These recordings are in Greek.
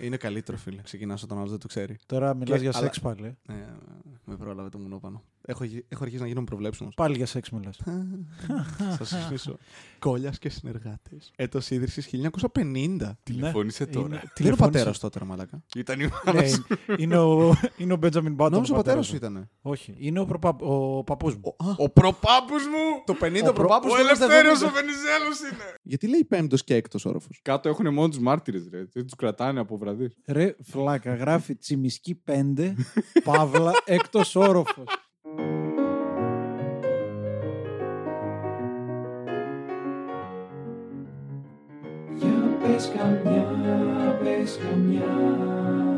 Είναι καλύτερο, φίλε. Ξεκινάς όταν άλλος δεν το ξέρει. Τώρα μιλάς Και- για αλλά- σεξ πάλι. ε. Ε, με πρόλαβε το μουνόπανο. Έχω, γι- έχω αρχίσει να γίνομαι προβλέψιμος. Πάλι για σεξ μιλάς. Θα σας θυμίσω. Κόλιας και συνεργάτες. Έτος ίδρυσης 1950. Τηλεφώνησε τώρα. Είναι- Τι είναι ο τηλεφώνησε. πατέρας τότε, ρε Μαλάκα; Ήταν η Ναι, μάνα σου. είναι ο, είναι ο Μπέντζαμιν Μπάτον. Νόμιζα ο πατέρας πατέρας σου μου. ήταν. Όχι, είναι ο, προπα... ο παππούς μου. Ο προπάπου μου! Το 50 Ο προ- προπάπου Ο Ελευθέρω ο Βενιζέλος είναι! Γιατί λέει πέμπτος και έκτος όροφος; Κάτω έχουν μόνο τους μάρτυρες, ρε. Δεν τους κρατάνε από βραδύς. Ρε, φλάκα, γράφει τσιμισκή 5, παύλα, έκτος όροφος. Για πες καμιά, πες καμιά Καμιά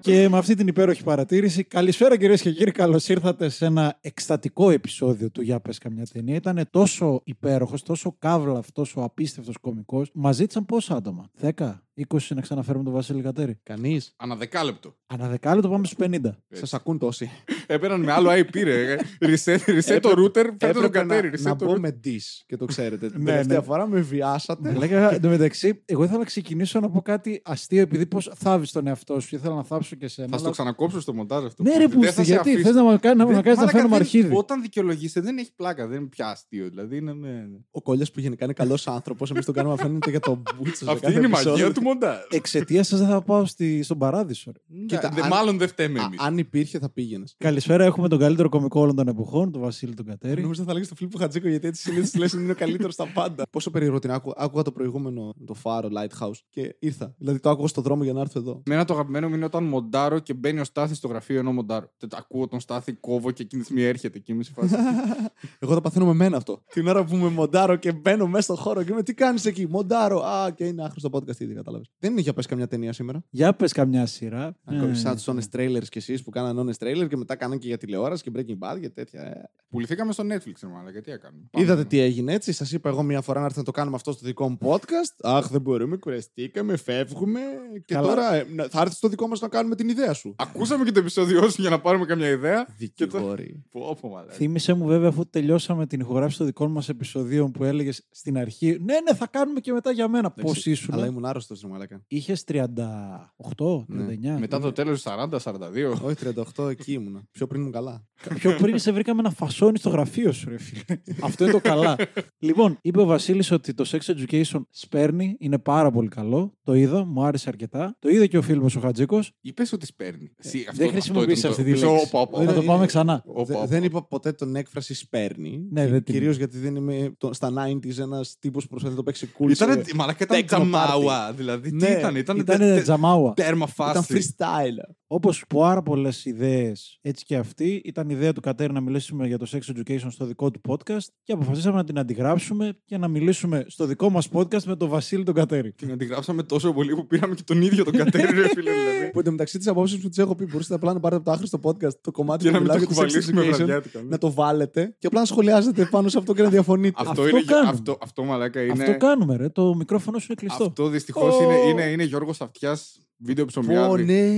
Και με αυτή την υπέροχη παρατήρηση, καλησπέρα κυρίες και κύριοι. Καλώς ήρθατε σε ένα εκστατικό επεισόδιο του Για Πες Καμιά Ταινία. Ήταν τόσο υπέροχος, τόσο καύλα, τόσο απίστευτος κωμικός. Μας ζήτησαν πόσα άτομα, 10, 20 να ξαναφέρουμε τον Βασίλη Κατέρη. Κανείς. Ανά δεκάλεπτο. Ανά δεκάλεπτο πάμε στους 50. Σας ακούν τόσοι. Έπαιρναν με άλλο IP, ρε. Reset, reset το router, φέρτε τον Έπρεπε κατέρι. να, Reset να το μπω router. με dis και το ξέρετε. Την Ναι, τελευταία ναι. φορά με βιάσατε. Λέγα εντωμεταξύ, εγώ ήθελα να ξεκινήσω να πω κάτι αστείο επειδή πώ θάβεις τον εαυτό σου. Ήθελα να θάψω και σένα. Θα στο αλλά- ξανακόψω στο μοντάζ αυτό. Ναι, ρε, Δεν πούστη, θα σε γιατί αφήσω. θες να μου κάνει να, Δεν- να, κάνεις να μαλάκα, φέρνουμε δεν- αρχίδι. Όταν δικαιολογήσετε δεν έχεις πλάκα, δεν είναι πια αστείο. Δηλαδή είναι. ναι, ναι. Ο Κόλια που γενικά είναι καλός άνθρωπος, εμείς τον κάνουμε να φαίνεται για τον Μπούτσο. σε Αυτή κάθε είναι η επεισόδιο. μαγεία του μοντάζ. Εξαιτίας σας δεν θα πάω στη, στον παράδεισο. ρε. Κοίτα, Δε- αν- Μάλλον δεν φταίμε Α, εμείς. αν υπήρχε, θα πήγαινες. Καλησπέρα, έχουμε τον καλύτερο κωμικό όλων των εποχών, τον Βασίλη τον Κατέρη. Νόμιζα θα λέγε το Φίλιππο Χατζίκο γιατί έτσι συνήθως λες είναι ο καλύτερος στα πάντα. Πόσο περίεργο την άκουγα. Άκουγα το προηγούμενο, το Φάρο Lighthouse και ήρθα. Δηλαδή το άκουγα στον δρόμο για να έρθω εδώ. Μένα το αγαπημένο μου είναι όταν μοντάρω και μπαίνει ο Στάθης στο γραφείο ενώ μοντάρω. Τε- Ακούω τον Στάθη, κόβω και εκείνη τη στιγμή έρχεται και είμαι σε φάση. Εγώ το παθαίνω με μένα αυτό. Την ώρα που με μοντάρω και μπαίνω μέσα στον χώρο και με τι κάνεις εκεί. Μοντάρω. Α, και είναι άχρηστο podcast ήδη, κατάλαβες. Δεν είναι για πες καμιά ταινία σήμερα. Για πες καμιά σειρά. Ακόμη Ε, σαν του honest trailers κι εσείς που κάνανε honest trailer και μετά κάνανε και για τηλεόραση και Breaking Bad και τέτοια. Ε. Πουληθήκαμε στο Netflix, ρε μάλλον. Γιατί έκαναμε. Πάμε. Είδατε τι έγινε έτσι. Σας είπα εγώ μία φορά να έρθετε να το κάνουμε αυτό στο δικό μου podcast. Αχ, δεν μπορούμε, κουραστήκαμε, φεύγουμε. Και Καλά. τώρα ε, να- θα έρθεις στο δικό μας να κάνουμε την ιδέα σου. Ακούσαμε και το επεισόδιο σου για να πάρουμε καμιά ιδέα. Δικηγόροι. Πω, πω, μαλάκα. Θύμησε μου βέβαια αφού τελειώσαμε την ηχογράφηση των δικών μας επεισοδίων που έλεγες στην αρχή. Ναι, ναι, θα κάνουμε και μετά για μένα. Πώς Εντάξει, ήσουν. Αλλά ήμουν άρρωστος, ρε Μαλάκα. Είχες 38, 39. Ναι. Μετά το τέλος 40-42. Όχι, 38 εκεί ήμουνα. Πιο πριν ήμουν καλά. Πιο πριν σε βρήκαμε ένα φασόνι στο γραφείο σου, ρε φίλε. Αυτό είναι το καλά. λοιπόν, είπε ο Βασίλης ότι το sex education σπέρνει, είναι πάρα πολύ καλό. Το είδα, μου άρεσε αρκετά. Το είδε και ο φίλος ο Χατζίκο. Είπες ότι σπέρνει. Εσύ, αυτό- δεν αυτό χρησιμοποίησε ήταν αυτή το- τη Μισό, λέξη. όπα, όπα, Θα Δεν το είναι- πάμε ξανά. όπα, Δε- όπα. δεν είπα ποτέ τον έκφραση σπέρνει. Ναι, δεν την Κυρίως γιατί δεν είμαι το- στα 90s ένας τύπος που προσπαθεί να το παίξει cool. Ήτανε, σε- μαλάκα ήταν techno party. τζαμάουα. Δηλαδή, τι Ναι, ήταν, ήταν, Ήταν τε- τζαμάουα. τέρμα Ήταν φάση. freestyle. Όπως πάρα πολλές ιδέες, έτσι και αυτή, ήταν ιδέα του Κατέρη να μιλήσουμε για το sex education στο δικό του podcast και αποφασίσαμε να την αντιγράψουμε και να μιλήσουμε στο δικό μας podcast με τον Βασίλη τον Κατέρη. Την αντιγράψαμε τόσο πολύ που πήραμε και τον ίδιο τον κατέρι, ρε φίλε. Δηλαδή. Που εντωμεταξύ τις απόψεις που τις έχω πει, μπορείτε απλά να πάρετε από το άχρηστο podcast το κομμάτι Για που να μην μιλάω το για το sex κουβαλήσουμε education, βραδιάτικα. ναι. να το βάλετε και απλά να σχολιάζετε πάνω σε αυτό και να διαφωνείτε. Αυτό, Αυτό είναι, κάνουμε. αυτό, αυτό μαλάκα είναι. Αυτό κάνουμε, ρε. Το μικρόφωνο σου είναι κλειστό. Αυτό δυστυχώς Ω. είναι, είναι, είναι Γιώργος Αυτιάς βίντεο Πω, ψωμιάδι. ναι.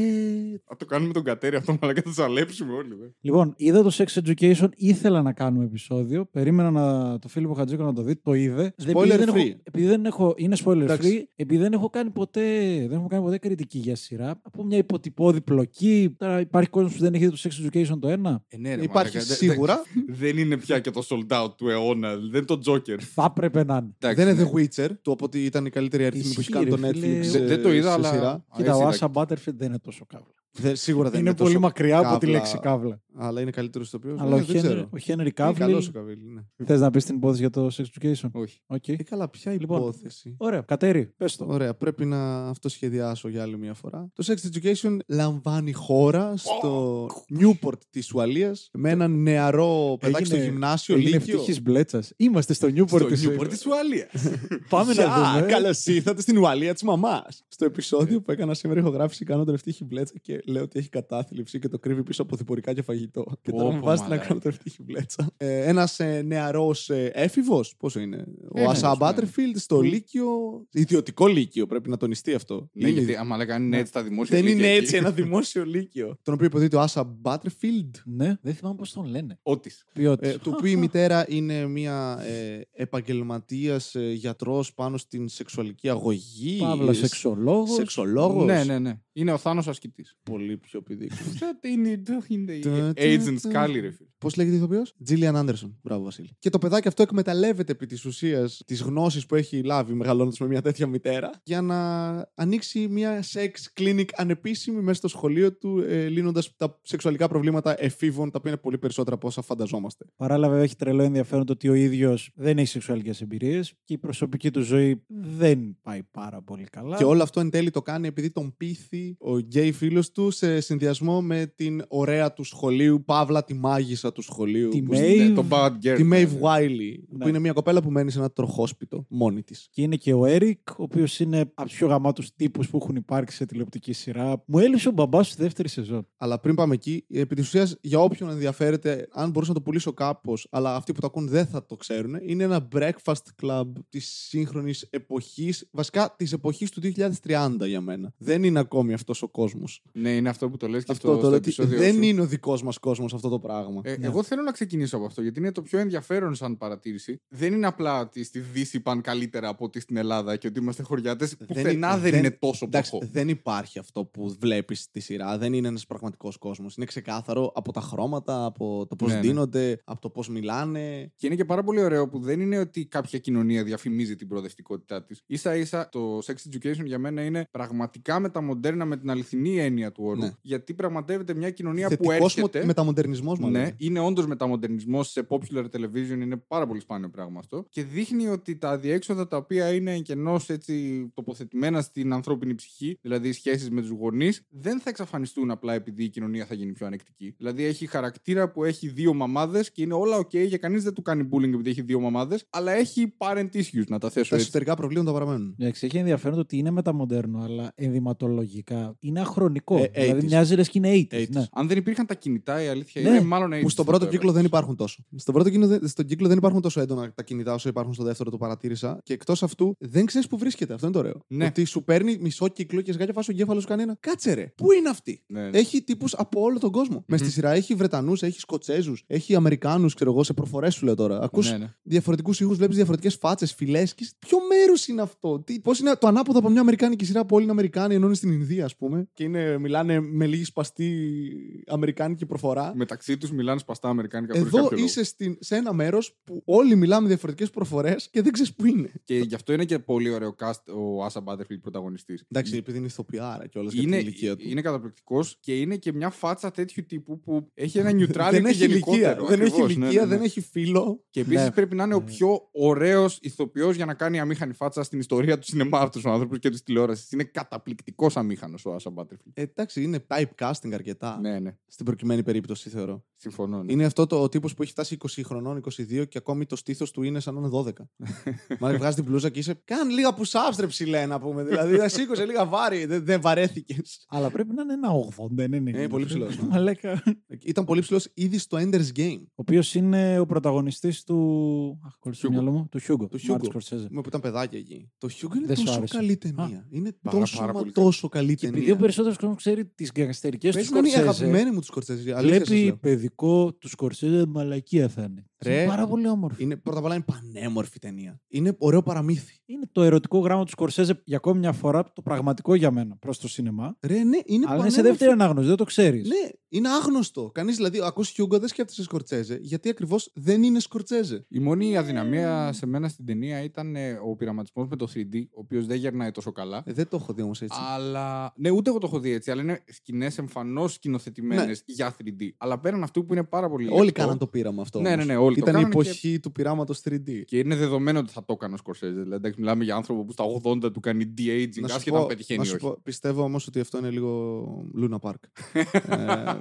Θα το κάνουμε τον κατέρι αυτό, μαλάκα θα το ζαλέψουμε όλοι. Δε. Λοιπόν, είδα το sex education, ήθελα να κάνουμε επεισόδιο. Περίμενα να, το Φίλιππο Χατζίκο να το δει, το είδε. Δεν- Spoiler επειδή δεν free. Έχω, επειδή δεν έχω, είναι spoiler Εντάξει. free, επειδή δεν έχω κάνει ποτέ, δεν έχω κάνει ποτέ κριτική για σειρά. Από μια υποτυπώδη πλοκή. Τώρα υπάρχει κόσμος που δεν έχει δει το sex education το ένα. Ε, ναι, ρε, Υπάρχει μαλάκα, δε- σίγουρα. δε- Δεν είναι πια και το sold out του αιώνα. Δεν είναι το Joker. Θα έπρεπε να είναι. Εντάξει, Δεν είναι ναι. The Witcher, το από ότι ήταν η καλύτερη αριθμή που έχει Ισχύει, κάνει το ρε, φίλε. Netflix. Δεν- ε, δεν το είδα, σε αλλά- σειρά. Α, Κοίτα, ο έτσι, Άσα Butterfield δεν είναι τόσο καύλα. Δεν- Σίγουρα δεν είναι είναι πολύ τόσο μακριά από τη καύλα, λέξη καύλα. Αλλά είναι καλύτερος στο οποίο. Αλλά ο, δεν Χένρι, ξέρω. ο Χένρι Είναι Καύλη. καλός ο Καβίλη. Ναι. Θες να πεις την υπόθεση για το sex education; Όχι. Οκ. Ε, καλά, ποια Λοιπόν, υπόθεση; Ωραία, Κατέρι, πες το. Ωραία, πρέπει να αυτοσχεδιάσω για άλλη μια φορά. Το Sex Education λαμβάνει χώρα στο Newport της Ουαλίας με έναν νεαρό παιδάκι στο γυμνάσιο, έγινε Λύκειο. ευτυχής μπλέτσας. Είμαστε στο Newport Στο της Newport της Ουαλίας. Πάμε να δούμε. Καλώς ήρθατε στην Ουαλία της μαμάς. Στο επεισόδιο που έκανα σήμερα ηχογράφηση, κάνω τον ευτύχη μπλέτσα και λέει ότι έχει κατάθλιψη και το κρύβει πίσω από διπορικά και φαγητό. Και Πω, τώρα μου πω, βάζει την μαλάκα. άκρη του ευτύχη βλέτσα. Ε, Ένας ε, νεαρός ε, έφηβος, πόσο είναι; Ο Ε, Ασά ναι, Μπάτερφιλντ στο Λύκειο. Ιδιωτικό Λύκειο, πρέπει να τονιστεί αυτό. Ναι, Είναι- γιατί άμα λέγανε είναι έτσι τα δημόσια. δεν είναι λύκεια έτσι εκεί. ένα δημόσιο Λύκειο. Τον οποίο υποδείται ο Άσα Μπάτερφιλντ. Ναι, δεν θυμάμαι πώς τον λένε. Ό,τις. Ποιότητα. Ε, του οποίου η μητέρα είναι μια ε, επαγγελματίας ε, γιατρός πάνω στην σεξουαλική αγωγή. Παύλα Ε, σεξολόγος. Σεξολόγος. Ναι, ναι, ναι. Είναι ο Θάνος ασκητής. Πολύ πιο πηδήξιμο. Αυτό είναι το είναι Τα, η τα, Agent τα. Scully, ρε φίλε. Πώς λέγεται η ηθοποιός; Τζίλιαν Άντερσον. Μπράβο, Βασίλη. Και το παιδάκι αυτό εκμεταλλεύεται επί της ουσίας τις γνώσεις που έχει λάβει μεγαλώνοντας με μια τέτοια μητέρα για να ανοίξει μια sex clinic ανεπίσημη μέσα στο σχολείο του, ε, λύνοντας τα σεξουαλικά προβλήματα εφήβων, τα οποία είναι πολύ περισσότερα από όσα φανταζόμαστε. Παράλληλα, βέβαια, έχει τρελό ενδιαφέρον το ότι ο ίδιος δεν έχει σεξουαλικές εμπειρίες και η προσωπική του ζωή δεν πάει πάρα πολύ καλά. Και όλο αυτό εν τέλει το κάνει επειδή τον πείθει ο γκέι φίλος του σε συνδυασμό με την ωραία του σχολείου, παύλα τη μάγισσα του σχολείου. Τη που- Maeve. Ναι, Το Bad Girl. Τη ναι, Maeve ναι. Wiley, που Ναι. είναι μια κοπέλα που μένει σε ένα τροχόσπιτο μόνη της. Και είναι και ο Έρικ, ο οποίος είναι από τους πιο γαμάτους τύπους που έχουν υπάρξει σε τηλεοπτική σειρά. Μου έλειψε ο μπαμπάς στη δεύτερη σεζόν. Αλλά πριν πάμε εκεί, επί της ουσίας, για όποιον ενδιαφέρεται, αν μπορούσα να το πουλήσω κάπως, αλλά αυτοί που το ακούν δεν θα το ξέρουν, είναι ένα breakfast club της σύγχρονης εποχής, βασικά της εποχής του 2030 για μένα. Δεν είναι ακόμη αυτός ο κόσμος. Ναι, είναι αυτό που το λες και Αυτό στο, το στο λέω ότι επεισόδιο δεν σου. είναι ο δικός μας κόσμος αυτό το πράγμα. Ε, Ναι. Εγώ θέλω να ξεκινήσω από αυτό γιατί είναι το πιο ενδιαφέρον σαν παρατήρηση. Δεν είναι απλά ότι στη Δύση πάνε καλύτερα από ότι στην Ελλάδα και ότι είμαστε χωριάτες. Πουθενά δεν, δεν- είναι τόσο Εντάξει, ποχό. δεν υπάρχει αυτό που βλέπεις στη σειρά. Δεν είναι ένας πραγματικός κόσμος. Είναι ξεκάθαρο από τα χρώματα, από το πώς Ναι, ναι. δίνονται, από το πώς μιλάνε. Και είναι και πάρα πολύ ωραίο που δεν είναι ότι κάποια κοινωνία διαφημίζει την προοδευτικότητά της. σα ίσα το sex education για μένα είναι πραγματικά μεταμοντέρνα με την αληθινή έννοια του όρου. Ναι. Γιατί πραγματεύεται μια κοινωνία που Θετικός έρχεται. μο- μεταμοντερνισμός, μάλλον. Ναι, είναι όντως μεταμοντερνισμός σε popular television, είναι πάρα πολύ σπάνιο πράγμα αυτό. Και δείχνει ότι τα διέξοδα τα οποία είναι κενώ έτσι τοποθετημένα στην ανθρώπινη ψυχή, δηλαδή οι σχέσεις με τους γονείς, δεν θα εξαφανιστούν απλά επειδή η κοινωνία θα γίνει πιο ανεκτική. Δηλαδή έχει χαρακτήρα που έχει δύο μαμάδες και είναι όλα OK και κανείς δεν του κάνει bullying επειδή έχει δύο μαμάδες, αλλά έχει parent issues, να τα θέσω Τα έτσι. εσωτερικά προβλήματα παραμένουν. Εντάξει, έχει ενδιαφέρον το ότι είναι μεταμοντέρνο, αλλά ενδυματολογικά είναι αχρονικό. Ε, δηλαδή 80s. μοιάζει λε και είναι 80s. 80s. Ναι. Αν δεν υπήρχαν τα κινητά, η αλήθεια Ναι, είναι μάλλον Που έτσι στον πρώτο τώρα. κύκλο δεν υπάρχουν τόσο. Στον πρώτο κύκλο, δεν- στον κύκλο δεν υπάρχουν τόσο έντονα τα κινητά όσο υπάρχουν στο δεύτερο, το παρατήρησα. Και εκτός αυτού δεν ξέρεις που βρίσκεται. Αυτό είναι το ωραίο. Ναι. Ότι σου παίρνει μισό κύκλο και σιγά και φας ο εγκέφαλος σου κάνει ένα. Κάτσε ρε. Πού είναι αυτή; Ναι. Έχει τύπους από όλο τον κόσμο. Μες στη σειρά έχει Βρετανούς, έχει Σκοτσέζους, έχει Αμερικάνους, ξέρω εγώ, σε προφορές σου λέω τώρα. Ακούς Ναι, ναι. διαφορετικούς ήχους, βλέπεις διαφορετικές φάτσες, φυλές. Ποιο μέρος είναι αυτό; Πώς είναι το ανάποδο από μια Αμερικάνικη σειρά που όλοι είναι Αμερικάνοι, ενώ είναι στην Ινδία, ας πούμε. Και είναι, μιλάνε με λίγη σπαστή Αμερικάνικη προφορά. Μεταξύ τους μιλάνε σπαστά Αμερικάνικα χωρίς Εδώ κάποιο λόγο. είσαι στην, σε ένα μέρος που όλοι μιλάμε διαφορετικές προφορές και δεν ξέρεις που είναι. Και γι' αυτό είναι και πολύ ωραίο cast ο Άσα Μπάτερφιλ πρωταγωνιστής. Εντάξει, επειδή είναι ηθοποιάρα και όλα για την Είναι, ηλικία του. είναι καταπληκτικός και είναι και μια φάτσα τέτοιου τύπου που έχει ένα δεν neutrality έχει ηλικία, γενικότερο. δεν έχει, Ακριβώς, ναι, ηλικία ναι, ναι. δεν έχει φίλο. Και επίσης Ναι. πρέπει να είναι ο πιο ωραίος ηθοποιός για να κάνει αμήχανη φάτσα στην ιστορία του σινεμά αυτού του άνθρωπου και της τηλεόρασης. Είναι καταπληκτικός αμήχανος ο Άσα Μπάτερφιλ. Ε, εντάξει, είναι typecasting αρκετά. Ναι, ναι. Στην προκειμένη περίπτωση, θεωρώ. Συμφωνώ. ναι. Είναι αυτό το, ο τύπος που έχει φτάσει 20 χρονών, 22 και ακόμη το στήθος του είναι σαν να είναι 12. Μα βγάζει την μπλούζα και είσαι. Κάν' λίγα push-ups, ρε ψηλέ να πούμε. Δηλαδή, θα σήκωσε λίγα βάρη. Δεν, δεν βαρέθηκες. Αλλά πρέπει να είναι ένα 80, δεν είναι. Ε, πολύ ψηλός, ναι. Μαλάκα. Ήταν πολύ ψηλός ήδη στο Ender's Game. Ο οποίος είναι ο πρωταγωνιστής του. Αχ, κόλλησε το Hugo. μυαλό μου. Του Χιούγκο. Του Μάρτιν Hugo. Σκορσέζε. Με που ήταν παιδάκια εκεί. Το Hugo είναι Δεν σου τόσο άρεσε. καλή ταινία. Είναι Πάρα, τόσο, πάρα μα πολύ τόσο καλή Και ταινία. επειδή ο περισσότερος κόσμος ξέρει τις γκαγκαστερικέ του Πες να είναι η Σκορσέζε. αγαπημένη μου τους Σκορτσέζε. Αλήθεια σας Βλέπει λέω. παιδικό του Σκορσέζε μαλακία θα είναι. Ρε. Είναι πάρα πολύ όμορφη. Είναι, πρώτα απ' όλα είναι πανέμορφη ταινία. Είναι ωραίο παραμύθι. Είναι το ερωτικό γράμμα του Σκορσέζε για ακόμη μια φορά το πραγματικό για μένα προς το σινεμά. Ρε, ναι, είναι Αλλά είναι πανέμορφη. σε δεύτερη ανάγνωση, δεν το ξέρεις. Ναι, είναι άγνωστο. Κανείς δηλαδή, ακούς Χιούγκο δεν σκέφτεσαι Σκορτσέζε, γιατί ακριβώς δεν είναι Σκορτσέζε. Η μόνη αδυναμία σε μένα στην ταινία ήταν ε, ο πειραματισμός με το 3D, ο οποίος δεν γερνάει τόσο καλά. Ε, δεν το έχω δει όμως έτσι. Αλλά. Ναι, ούτε εγώ το έχω δει έτσι, αλλά είναι σκηνές εμφανώς σκηνοθετημένες Ναι. για 3D. Αλλά πέραν αυτού που είναι πάρα πολύ. Όλοι λεπτό, κάναν το πείραμα αυτό. Ναι, όμως. ναι, ναι, όλοι το Ήταν η κάνανε εποχή του πειράματος 3D. Και είναι δεδομένο ότι θα το έκανε ο Σκορσέζε. Δηλαδή, εντάξει, μιλάμε για άνθρωπο που στα 80 του κάνει de-aging, Να σου άσχετα αν πω- πετυχαίνει να ή σου όχι. πω, πιστεύω όμως ότι αυτό είναι λίγο Luna Park. ε, Ναι,